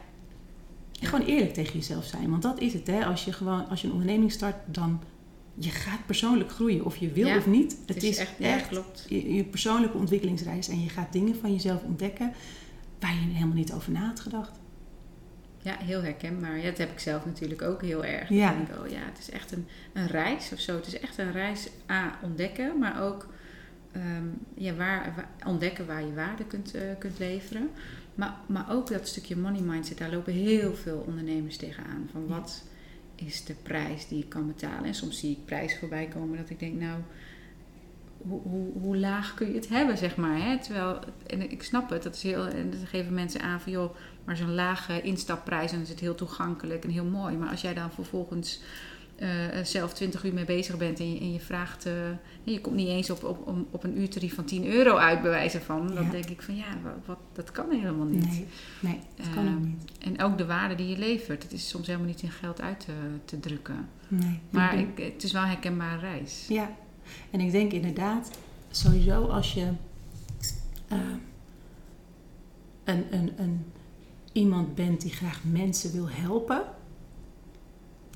en gewoon eerlijk tegen jezelf zijn. Want dat is het, hè. Als je gewoon, als je een onderneming start, dan je gaat persoonlijk groeien. Of je wil Ja, of niet. Het, is, echt, ja, klopt. je, je persoonlijke ontwikkelingsreis. En je gaat dingen van jezelf ontdekken waar je helemaal niet over na had gedacht. Ja, heel herkenbaar. Ja, dat heb ik zelf natuurlijk ook heel erg. Ja. Ik denk, oh ja, het is echt een, een reis of zo. Het is echt een reis A, ontdekken, maar ook ehm, ja, waar, waar- ontdekken waar je waarde kunt, eh, kunt leveren. Maar, maar ook dat stukje money mindset, daar lopen heel veel ondernemers tegenaan. Van Ja. Is de prijs die ik kan betalen? En soms zie ik prijzen voorbij komen dat ik denk, nou, hoe, hoe, hoe laag kun je het hebben, zeg maar. Hè? Terwijl, en ik snap het, dat is heel, en dan geven mensen aan van, joh, maar zo'n lage instapprijs en dan is het heel toegankelijk en heel mooi. Maar als jij dan vervolgens eh, zelf 20 uur mee bezig bent en je, en je vraagt, eh, je komt niet eens op, op, op, een uurtarief van 10 euro uit, bij wijze van, dan Ja. denk ik van ja, wat, wat, dat kan helemaal niet. Nee, nee dat kan ook Ehm, niet. En ook de waarde die je levert, het is soms helemaal niet in geld uit te, te drukken. Nee. Maar Ik het is wel een herkenbare reis. Ja, en ik denk inderdaad, sowieso als je eh, een, een, een, iemand bent die graag mensen wil helpen,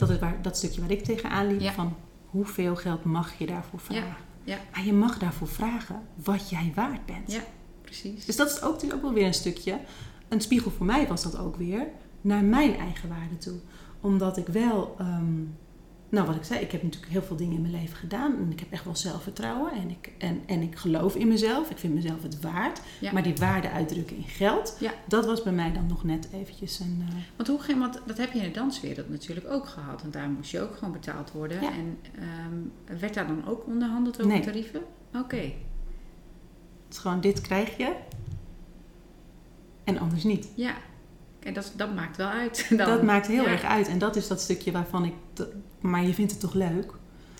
dat is waar, dat stukje waar ik tegenaan liep, Ja. van hoeveel geld mag je daarvoor vragen? ja. Maar je mag daarvoor vragen wat jij waard bent. Ja. Precies. Dus dat is ook, ook wel weer een stukje. Een spiegel voor mij was dat ook weer naar mijn eigen waarde toe. Omdat ik wel, ehm, nou wat ik zei, ik heb natuurlijk heel veel dingen in mijn leven gedaan. En ik heb echt wel zelfvertrouwen. En ik, en, en ik geloof in mezelf. Ik vind mezelf het waard. Ja. Maar die waarde uitdrukken in geld, Ja. dat was bij mij dan nog net eventjes een... eh, Want, hoe ging, want dat heb je in de danswereld natuurlijk ook gehad. Want daar moest je ook gewoon betaald worden. Ja. En ehm, werd daar dan ook onderhandeld over Nee. tarieven? Oké. het is gewoon, dit krijg je. En anders niet. Ja. En dat, dat maakt wel uit. Dan. Dat maakt heel Ja. erg uit. En dat is dat stukje waarvan ik... maar je vindt het toch leuk?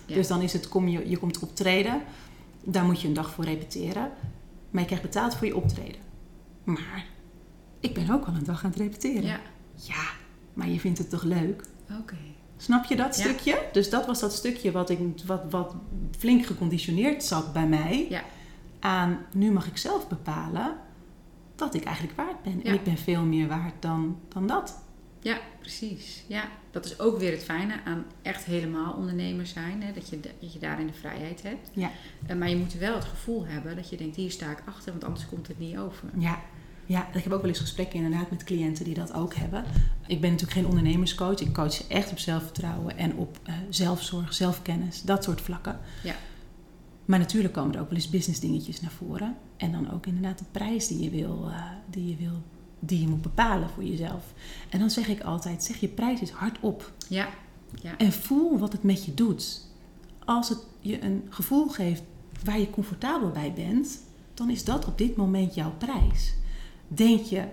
Ja. Dus dan is het, kom je, je komt optreden. Daar moet je een dag voor repeteren. Maar je krijgt betaald voor je optreden. Maar ik ben ook al een dag aan het repeteren. Ja, Ja, maar je vindt het toch leuk? oké. Snap je dat Ja. stukje? Dus dat was dat stukje wat, ik, wat, wat flink geconditioneerd zat bij mij. Ja. Aan nu mag ik zelf bepalen wat ik eigenlijk waard ben. Ja. En ik ben veel meer waard dan, dan dat. Ja, precies. Ja, dat is ook weer het fijne aan echt helemaal ondernemer zijn. Hè? Dat, je, dat je daarin de vrijheid hebt. Ja. Eh, maar je moet wel het gevoel hebben dat je denkt, hier sta ik achter, want anders komt het niet over. Ja. ja, ik heb ook wel eens gesprekken inderdaad met cliënten die dat ook hebben. Ik ben natuurlijk geen ondernemerscoach. Ik coach echt op zelfvertrouwen en op eh, zelfzorg, zelfkennis, dat soort vlakken. Ja. Maar natuurlijk komen er ook wel eens business dingetjes naar voren. En dan ook inderdaad de prijs die je wil, eh, die je wil, die je moet bepalen voor jezelf. En dan zeg ik altijd, zeg je prijs is hardop. Ja, ja, En voel wat het met je doet. Als het je een gevoel geeft waar je comfortabel bij bent, dan is dat op dit moment jouw prijs. Denk je,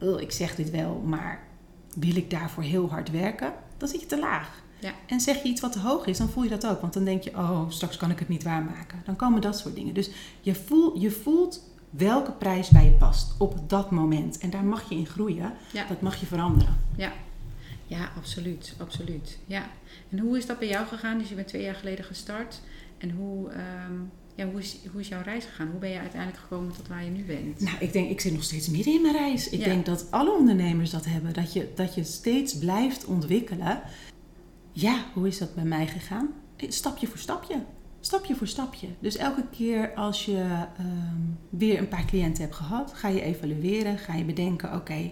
"Oh, ik zeg dit wel, maar wil ik daarvoor heel hard werken? Dan zit je te laag. Ja. En zeg je iets wat te hoog is, dan voel je dat ook. Want dan denk je, oh, straks kan ik het niet waarmaken. Dan komen dat soort dingen. Dus je, voel, je voelt welke prijs bij je past op dat moment. En daar mag je in groeien. ja. Dat mag je veranderen. Ja, absoluut, absoluut. Ja. En hoe is dat bij jou gegaan? Dus je bent twee jaar geleden gestart. En hoe, ehm, ja, hoe, is, hoe is jouw reis gegaan? Hoe ben je uiteindelijk gekomen tot waar je nu bent? Nou, ik denk, ik zit nog steeds midden in mijn reis. Ik Ja. denk dat alle ondernemers dat hebben. Dat je, dat je steeds blijft ontwikkelen. Ja, hoe is dat bij mij gegaan? Eh, Stapje voor stapje. Stapje voor stapje. Dus elke keer als je ehm, weer een paar cliënten hebt gehad, ga je evalueren. Ga je bedenken, oké,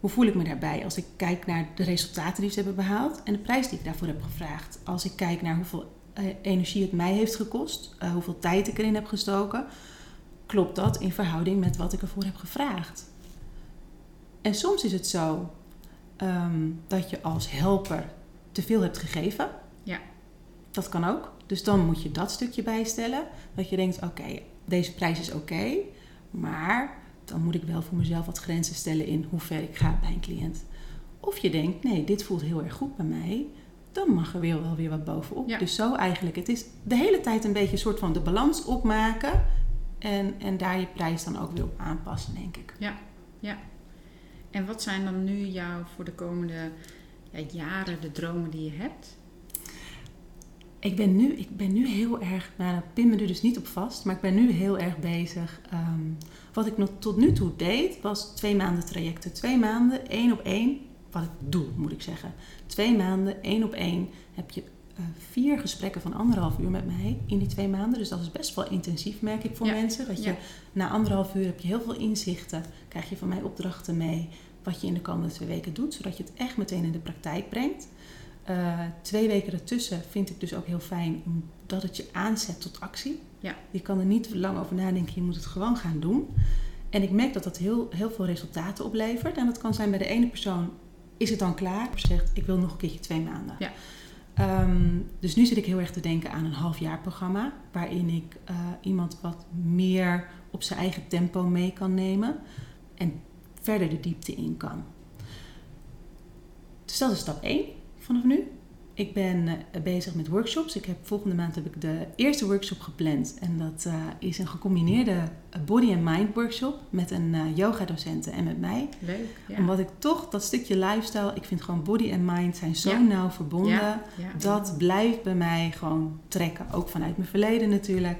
hoe voel ik me daarbij? Als ik kijk naar de resultaten die ze hebben behaald en de prijs die ik daarvoor heb gevraagd. Als ik kijk naar hoeveel eh, energie het mij heeft gekost, eh, hoeveel tijd ik erin heb gestoken klopt dat in verhouding met wat ik ervoor heb gevraagd? En soms is het zo ehm, dat je als helper te veel hebt gegeven. Ja. Dat kan ook. Dus dan moet je dat stukje bijstellen. Dat je denkt, oké, deze prijs is oké. maar dan moet ik wel voor mezelf wat grenzen stellen in hoe ver ik ga bij een cliënt. Of je denkt, nee, dit voelt heel erg goed bij mij. Dan mag er weer wel weer wat bovenop. Ja. Dus zo eigenlijk. Het is de hele tijd een beetje een soort van de balans opmaken. En, en daar je prijs dan ook weer op aanpassen, denk ik. En wat zijn dan nu jouw voor de komende ja, jaren de dromen die je hebt? Ik ben nu, ik ben nu heel erg, nou pin me er dus niet op vast, maar ik ben nu heel erg bezig. Ehm, wat ik nog tot nu toe deed, was twee maanden trajecten. Twee maanden, één op één. Wat ik doe, moet ik zeggen. Twee maanden, één op één, heb je eh, vier gesprekken van anderhalf uur met mij in die twee maanden. Dus dat is best wel intensief, merk ik voor Ja, mensen. Dat je ja. na anderhalf uur heb je heel veel inzichten. Krijg je van mij opdrachten mee wat je in de komende twee weken doet. Zodat je het echt meteen in de praktijk brengt. Eh, twee weken ertussen vind ik dus ook heel fijn omdat het je aanzet tot actie. Ja. Je kan er niet lang over nadenken, je moet het gewoon gaan doen. En ik merk dat dat heel, heel veel resultaten oplevert. En dat kan zijn bij de ene persoon, is het dan klaar? Of zegt, ik wil nog een keertje twee maanden. Ja. Ehm, dus nu zit ik heel erg te denken aan een halfjaarprogramma. Waarin ik eh, iemand wat meer op zijn eigen tempo mee kan nemen. En verder de diepte in kan. Dus dat is stap 1 vanaf nu. Ik ben eh, bezig met workshops. Ik heb, volgende maand heb ik de eerste workshop gepland. En dat eh, is een gecombineerde eh, body and mind workshop met een yoga docenten en met mij. Leuk. Ja. Omdat ik toch dat stukje lifestyle, ik vind gewoon body en mind zijn zo Ja. nauw verbonden. ja. Dat blijft bij mij gewoon trekken. Ook vanuit mijn verleden natuurlijk.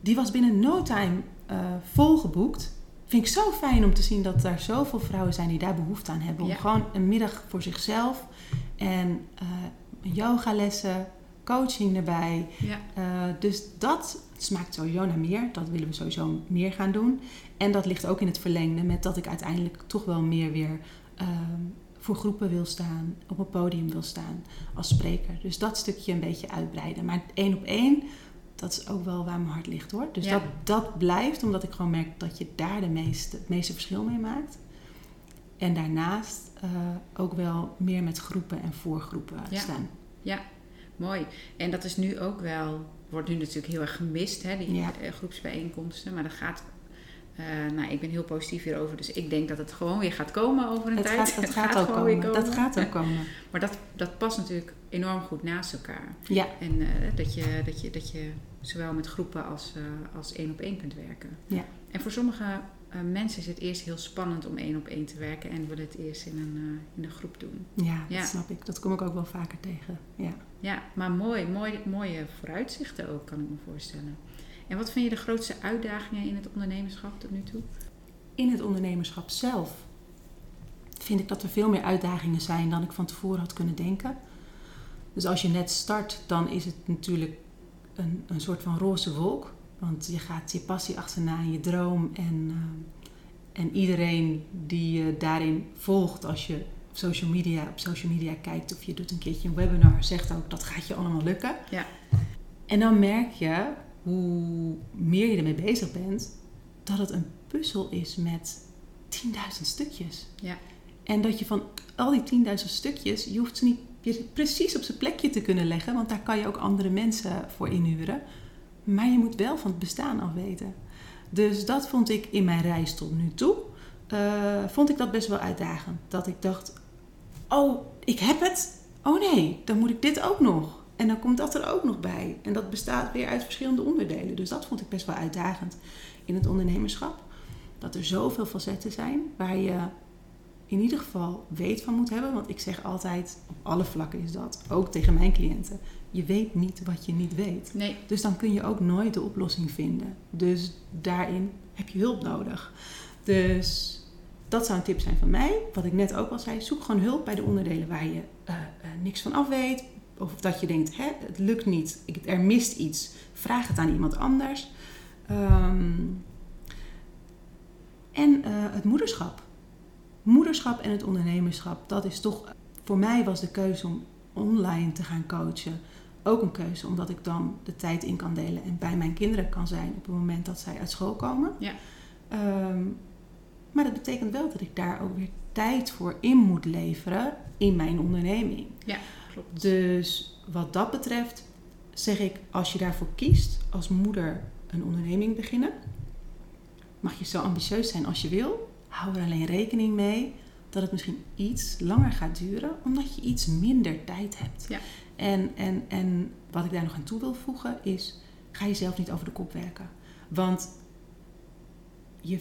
Die was binnen no time eh volgeboekt. Vind ik zo fijn om te zien dat er zoveel vrouwen zijn die daar behoefte aan hebben. Om Ja. gewoon een middag voor zichzelf. En eh yogalessen, coaching erbij. Ja. Eh, dus dat smaakt sowieso naar meer. Dat willen we sowieso meer gaan doen. En dat ligt ook in het verlengde met dat ik uiteindelijk toch wel meer weer ehm, voor groepen wil staan, op een podium wil staan als spreker. Dus dat stukje een beetje uitbreiden. Maar één op één, dat is ook wel waar mijn hart ligt hoor. Dus Ja. dat, dat blijft, omdat ik gewoon merk dat je daar de meeste, het meeste verschil mee maakt. En daarnaast eh, ook wel meer met groepen en voorgroepen Ja. staan. Mooi. En dat is nu ook wel, wordt nu natuurlijk heel erg gemist, hè, die Ja. eh, groepsbijeenkomsten. Maar dat gaat Eh, nou, ik ben heel positief hierover, dus ik denk dat het gewoon weer gaat komen over een Het tijd. gaat, het gaat, ook gewoon weer komen. Dat gaat ook komen. Maar dat, dat past natuurlijk enorm goed naast elkaar. Ja, En dat, je, dat, je, dat je zowel met groepen als, als één op één kunt werken. Ja. En voor sommige eh, mensen is het eerst heel spannend om één op één te werken en willen het eerst in een, eh, in een groep doen. ja, Ja. dat snap ik. Dat kom ik ook wel vaker tegen. Ja. Ja, maar mooi, mooi, mooie vooruitzichten ook, kan ik me voorstellen. En wat vind je de grootste uitdagingen in het ondernemerschap tot nu toe? In het ondernemerschap zelf vind ik dat er veel meer uitdagingen zijn dan ik van tevoren had kunnen denken. Dus als je net start, dan is het natuurlijk een, een soort van roze wolk. Want je gaat je passie achterna en je droom. En, eh, en iedereen die je daarin volgt, als je op social, media, op social media kijkt of je doet een keertje een webinar, zegt ook dat gaat je allemaal lukken. Ja. En dan merk je hoe meer je ermee bezig bent, dat het een puzzel is met 10.000 stukjes. Ja. En dat je van al die 10.000 stukjes, je hoeft ze niet precies op zijn plekje te kunnen leggen, want daar kan je ook andere mensen voor inhuren. Maar je moet wel van het bestaan af weten. Dus dat vond ik in mijn reis tot nu toe, eh, vond ik dat best wel uitdagend. Dat ik dacht, oh, ik heb het. Oh nee, dan moet ik dit ook nog. En dan komt dat er ook nog bij. En dat bestaat weer uit verschillende onderdelen. Dus dat vond ik best wel uitdagend in het ondernemerschap. Dat er zoveel facetten zijn waar je in ieder geval weet van moet hebben. Want ik zeg altijd, op alle vlakken is dat, ook tegen mijn cliënten. Je weet niet wat je niet weet. Nee, Dus dan kun je ook nooit de oplossing vinden. Dus daarin heb je hulp nodig. Dus dat zou een tip zijn van mij. Wat ik net ook al zei, zoek gewoon hulp bij de onderdelen waar je eh, eh, niks van af weet. Of dat je denkt, Hè, het lukt niet, ik- er mist iets. Vraag het aan iemand anders. Ehm, en eh, het moederschap. Moederschap en het ondernemerschap, dat is toch... Voor mij was de keuze om online te gaan coachen ook een keuze, omdat ik dan de tijd in kan delen en bij mijn kinderen kan zijn op het moment dat zij uit school komen. Ja. Ehm, maar dat betekent wel dat ik daar ook weer tijd voor in moet leveren in mijn onderneming. klopt. Dus wat dat betreft zeg ik, als je daarvoor kiest als moeder een onderneming beginnen, mag je zo ambitieus zijn als je wil. Hou er alleen rekening mee dat het misschien iets langer gaat duren, omdat je iets minder tijd hebt. Ja. En, en, en wat ik daar nog aan toe wil voegen is, ga jezelf niet over de kop werken. Want je,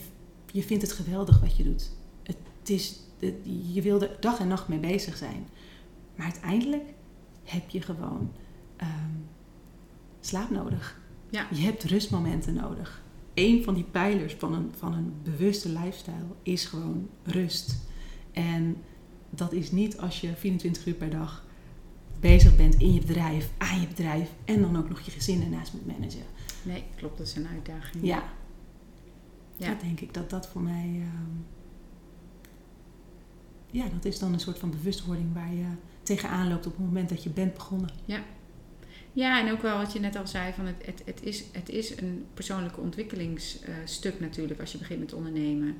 je vindt het geweldig wat je doet. Het is, het- je wil er dag en nacht mee bezig zijn. Maar uiteindelijk heb je gewoon ehm, slaap nodig. Ja. Je hebt rustmomenten nodig. Een van die pijlers van een, van een bewuste lifestyle is gewoon rust. En dat is niet als je 24 uur per dag bezig bent in je bedrijf, aan je bedrijf en dan ook nog je gezin ernaast moet managen. Nee, klopt, dat is een uitdaging. Ja, Ja. dat denk ik dat dat voor mij. ehm, ja, dat is dan een soort van bewustwording waar je tegenaan loopt op het moment dat je bent begonnen. Ja, en ook wel wat je net al zei, van het, het, het, is, het is een persoonlijke ontwikkelingsstuk natuurlijk als je begint met ondernemen.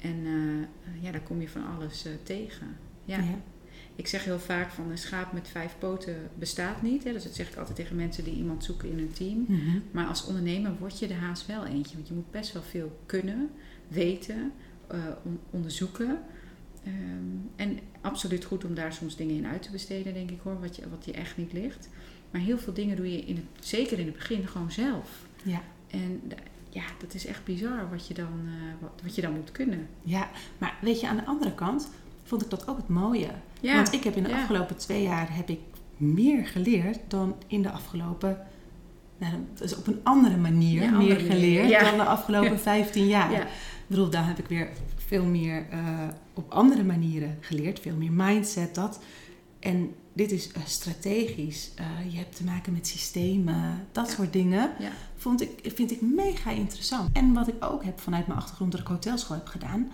En eh, ja, daar kom je van alles eh, tegen. Ja. Ik zeg heel vaak van een schaap met vijf poten bestaat niet. Hè? Dus dat zeg ik altijd tegen mensen die iemand zoeken in hun team. Mhm. Maar als ondernemer word je de haast wel eentje. Want je moet best wel veel kunnen, weten, eh, on- onderzoeken. Ehm, en absoluut goed om daar soms dingen in uit te besteden, denk ik hoor. Wat je, wat je echt niet ligt. Maar heel veel dingen doe je in het, zeker in het begin gewoon zelf. Ja. En ja, dat is echt bizar wat je dan, eh, wat, wat je dan moet kunnen. ja, maar weet je, aan de andere kant vond ik dat ook het mooie. Ja, Want ik heb in de ja. afgelopen twee jaar heb ik meer geleerd dan in de afgelopen. Nou, is op een andere manier Ja, meer andere geleerd dan de afgelopen 15 jaar. ja. Ik bedoel, daar heb ik weer veel meer eh, op andere manieren geleerd. Veel meer mindset, dat. En dit is eh, strategisch. Eh, je hebt te maken met systemen, dat Ja. soort dingen. Ja. Vond ik, vind ik mega interessant. En wat ik ook heb vanuit mijn achtergrond dat ik hotelschool heb gedaan.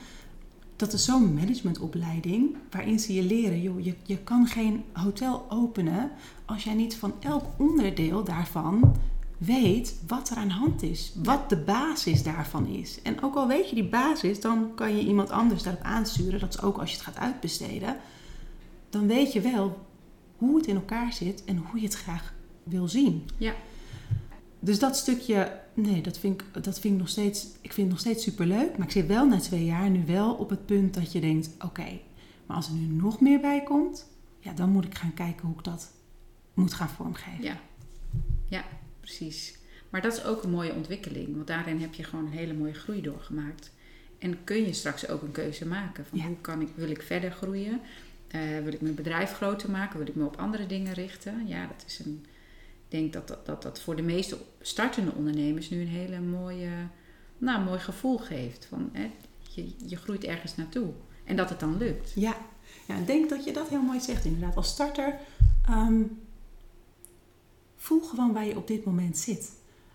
Dat is zo'n managementopleiding waarin ze je leren, joh, je, je kan geen hotel openen als jij niet van elk onderdeel daarvan weet wat er aan de hand is. Wat de basis daarvan is. En ook al weet je die basis, dan kan je iemand anders daarop aansturen. Dat is ook als je het gaat uitbesteden. Dan weet je wel hoe het in elkaar zit en hoe je het graag wil zien. Ja. Dus dat stukje, nee, dat vind ik, dat vind ik nog steeds, ik vind het nog steeds superleuk. Maar ik zit wel na twee jaar nu wel op het punt dat je denkt, oké, maar als er nu nog meer bij komt, ja, dan moet ik gaan kijken hoe ik dat moet gaan vormgeven. Ja, ja precies. Maar dat is ook een mooie ontwikkeling, want daarin heb je gewoon een hele mooie groei doorgemaakt. En kun je straks ook een keuze maken van Ja. hoe kan ik, wil ik verder groeien? Eh, wil ik mijn bedrijf groter maken? Wil ik me op andere dingen richten? Ja, dat is een. Ik denk dat dat, dat, dat voor de meeste startende ondernemers nu een hele mooie, nou, mooi gevoel geeft. Van, hè, je, je groeit ergens naartoe. En dat het dan lukt. Ja, ja ik denk dat je dat heel mooi zegt inderdaad. Als starter, ehm, voel gewoon waar je op dit moment zit.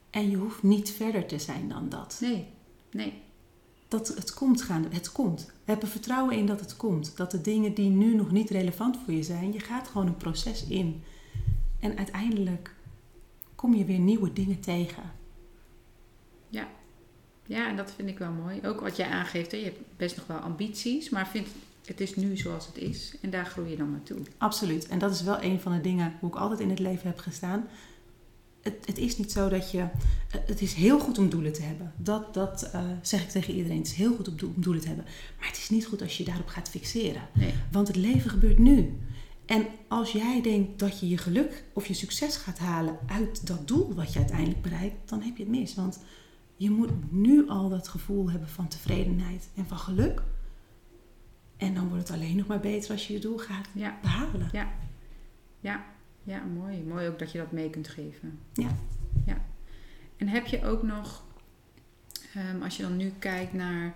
En je hoeft niet verder te zijn dan dat. Nee, nee. Dat het komt gaan, het komt. Heb er vertrouwen in dat het komt. Dat de dingen die nu nog niet relevant voor je zijn, je gaat gewoon een proces in. En uiteindelijk kom je weer nieuwe dingen tegen. Ja. ja, en dat vind ik wel mooi. Ook wat jij aangeeft, hè, je hebt best nog wel ambities, maar vindt het is nu zoals het is en daar groei je dan naartoe. Absoluut. En dat is wel een van de dingen hoe ik altijd in het leven heb gestaan. Het, het is niet zo dat je. eh, Het is heel goed om doelen te hebben. Dat, dat eh, zeg ik tegen iedereen. Het is heel goed om doel- om doelen te hebben. Maar het is niet goed als je je daarop gaat fixeren. Nee. Want het leven gebeurt nu. En als jij denkt dat je je geluk of je succes gaat halen uit dat doel wat je uiteindelijk bereikt, dan heb je het mis. Want je moet nu al dat gevoel hebben van tevredenheid en van geluk. En dan wordt het alleen nog maar beter als je je doel gaat Ja, behalen. ja, ja, ja, mooi. Mooi ook dat je dat mee kunt geven. Ja. ja. En heb je ook nog, ehm, als je dan nu kijkt naar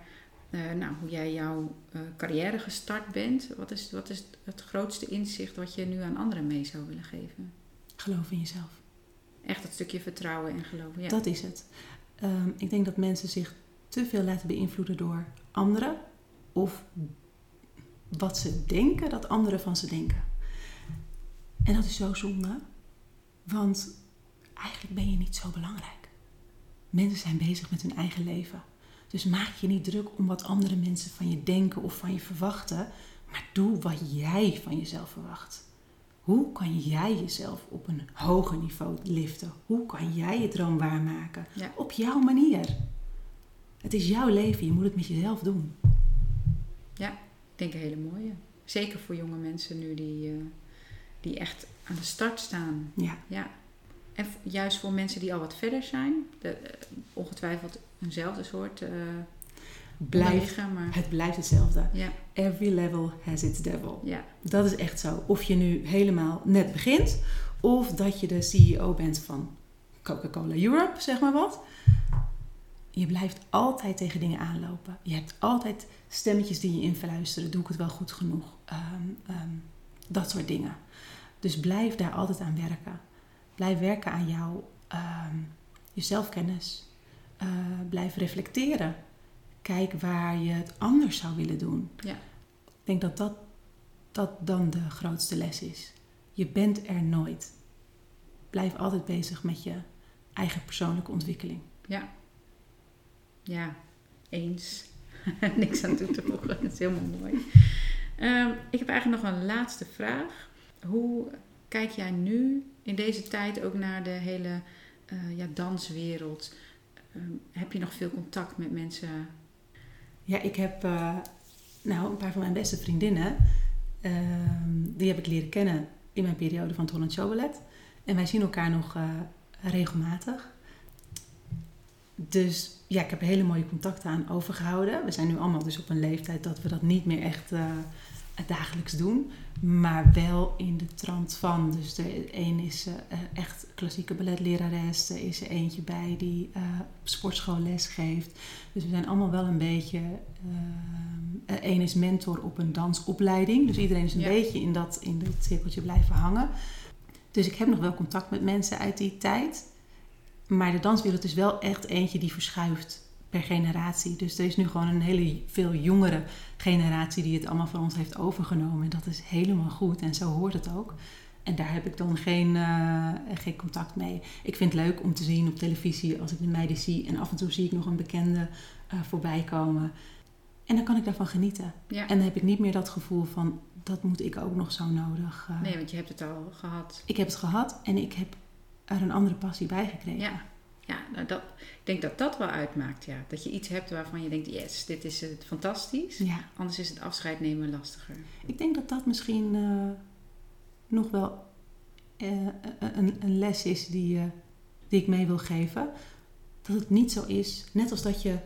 eh, nou, hoe jij jouw eh, carrière gestart bent, wat is, wat is het grootste inzicht wat je nu aan anderen mee zou willen geven? Geloof in jezelf. Echt dat stukje vertrouwen en geloven. Ja. Dat is het. Ehm, ik denk dat mensen zich te veel laten beïnvloeden door anderen of wat ze denken dat anderen van ze denken. En dat is zo zonde, want eigenlijk ben je niet zo belangrijk. Mensen zijn bezig met hun eigen leven. Dus maak je niet druk om wat andere mensen van je denken of van je verwachten, maar doe wat jij van jezelf verwacht. Hoe kan jij jezelf op een hoger niveau liften? Hoe kan jij je droom waarmaken? Ja. Op jouw manier. Het is jouw leven, je moet het met jezelf doen. Ik denk een hele mooie. Zeker voor jonge mensen nu die, eh, die echt aan de start staan. Ja, Ja. En juist voor mensen die al wat verder zijn, de, eh, ongetwijfeld eenzelfde soort eh blijf, onderliggen, maar het blijft hetzelfde. ja, Every level has its devil. ja, Dat is echt zo. Of je nu helemaal net begint, of dat je de CEO bent van Coca-Cola Europe, zeg maar wat. Je blijft altijd tegen dingen aanlopen. Je hebt altijd stemmetjes die je influisteren. Doe ik het wel goed genoeg? Ehm, ehm, dat soort dingen. Dus blijf daar altijd aan werken. Blijf werken aan jouw ehm, je zelfkennis. Eh, blijf reflecteren. Kijk waar je het anders zou willen doen. Ja. Ik denk dat, dat dat dan de grootste les is. Je bent er nooit. Blijf altijd bezig met je eigen persoonlijke ontwikkeling. ja. Ja, eens. Niks aan toe te voegen. Dat is helemaal mooi. Ehm, ik heb eigenlijk nog een laatste vraag. Hoe kijk jij nu in deze tijd ook naar de hele eh, ja, danswereld? Ehm, heb je nog veel contact met mensen? Ja, ik heb eh, nou, een paar van mijn beste vriendinnen. ehm, die heb ik leren kennen in mijn periode van het Holland Show Ballet. En wij zien elkaar nog eh, regelmatig. Dus ja, ik heb hele mooie contacten aan overgehouden. We zijn nu allemaal dus op een leeftijd dat we dat niet meer echt dagelijks doen. Maar wel in de trant van. Dus de een is eh, echt klassieke balletlerares. Er is er eentje bij die eh, op sportschool les geeft. Dus we zijn allemaal wel een beetje. Eén één is mentor op een dansopleiding. Dus iedereen is een Ja. beetje in dat, in dat cirkeltje blijven hangen. Dus ik heb nog wel contact met mensen uit die tijd. Maar de danswereld is wel echt eentje die verschuift per generatie. Dus er is nu gewoon een hele veel jongere generatie die het allemaal van ons heeft overgenomen. En dat is helemaal goed en zo hoort het ook. En daar heb ik dan geen, eh, geen contact mee. Ik vind het leuk om te zien op televisie als ik de meiden zie. En af en toe zie ik nog een bekende eh, voorbij komen. En dan kan ik daarvan genieten. Ja. En dan heb ik niet meer dat gevoel van, dat moet ik ook nog zo nodig. eh. Nee, want je hebt het al gehad. Ik heb het gehad en ik heb er een andere passie bij gekregen. Ja, Ja, nou dat, ik denk dat dat wel uitmaakt, ja. Dat je iets hebt waarvan je denkt, yes, dit is het fantastisch. Ja. Anders is het afscheid nemen lastiger. Ik denk dat dat misschien eh, nog wel eh, een, een, les is die, uh, die ik mee wil geven. Dat het niet zo is, net als dat je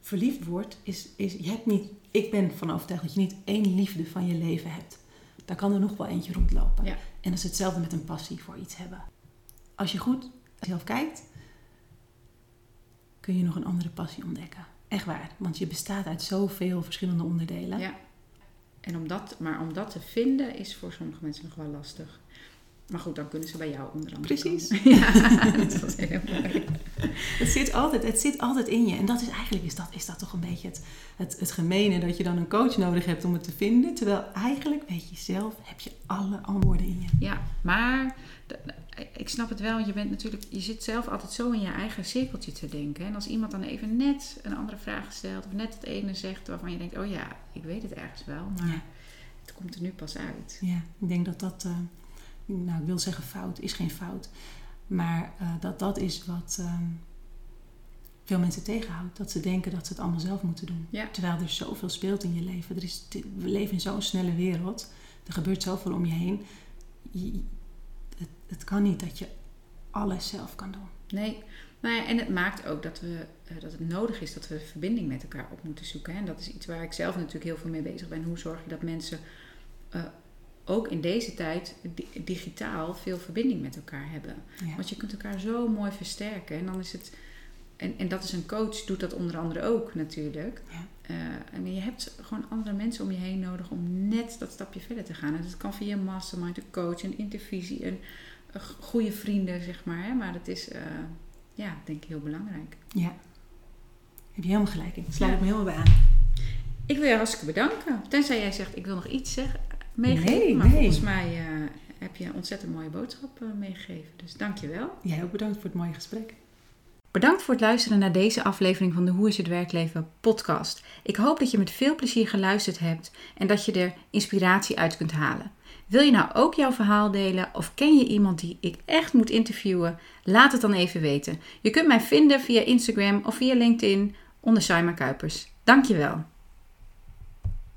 verliefd wordt, is, is je hebt niet, ik ben van overtuigd dat je niet één liefde van je leven hebt. Daar kan er nog wel eentje rondlopen. Ja. En dat is hetzelfde met een passie voor iets hebben. Als je goed zelf kijkt, kun je nog een andere passie ontdekken. Echt waar, want je bestaat uit zoveel verschillende onderdelen. Ja. En om dat, maar om dat te vinden is voor sommige mensen nog wel lastig. Maar goed, dan kunnen ze bij jou onder andere Precies. komen. Ja, dat was heel mooi. Het zit altijd, het zit altijd in je. En dat is eigenlijk is dat, is dat toch een beetje het, het, het gemene dat je dan een coach nodig hebt om het te vinden. Terwijl eigenlijk weet je zelf, heb je alle antwoorden in je. Ja, maar ik snap het wel, want je bent natuurlijk, je zit zelf altijd zo in je eigen cirkeltje te denken. En als iemand dan even net een andere vraag stelt, of net het ene zegt waarvan je denkt, oh ja, ik weet het ergens wel, maar Ja. het komt er nu pas uit. Ja, ik denk dat dat, eh, nou ik wil zeggen fout, is geen fout. Maar eh, dat dat is wat ehm, veel mensen tegenhoudt. Dat ze denken dat ze het allemaal zelf moeten doen. Ja. Terwijl er zoveel speelt in je leven. Er is, we leven in zo'n snelle wereld. Er gebeurt zoveel om je heen. Je- het, kan niet dat je alles zelf kan doen. Nee, ja, en het maakt ook dat, we, eh, dat het nodig is dat we verbinding met elkaar op moeten zoeken. Hè? En dat is iets waar ik zelf natuurlijk heel veel mee bezig ben. Hoe zorg je dat mensen eh, ook in deze tijd di- digitaal veel verbinding met elkaar hebben? Ja. Want je kunt elkaar zo mooi versterken. En dan is het. En, en dat is een coach, doet dat onder andere ook natuurlijk. Ja. Eh, en je hebt gewoon andere mensen om je heen nodig om net dat stapje verder te gaan. En dat kan via een mastermind, een coach, een intervisie, een, goede vrienden, zeg maar. Hè? Maar dat is, eh, ja, denk ik heel belangrijk. ja. Heb je helemaal gelijk in. Sluit ik me helemaal bij aan. Ik wil je hartstikke bedanken. Tenzij jij zegt, ik wil nog iets zeggen, meegeven. Nee, maar nee. volgens mij eh, heb je een ontzettend mooie boodschap eh, meegegeven. Dus dank je wel. Jij ook bedankt voor het mooie gesprek. Bedankt voor het luisteren naar deze aflevering van de Hoe is het werkleven podcast. Ik hoop dat je met veel plezier geluisterd hebt en dat je er inspiratie uit kunt halen. Wil je nou ook jouw verhaal delen of ken je iemand die ik echt moet interviewen? Laat het dan even weten. Je kunt mij vinden via Instagram of via LinkedIn onder Saima Kuipers. Dankjewel.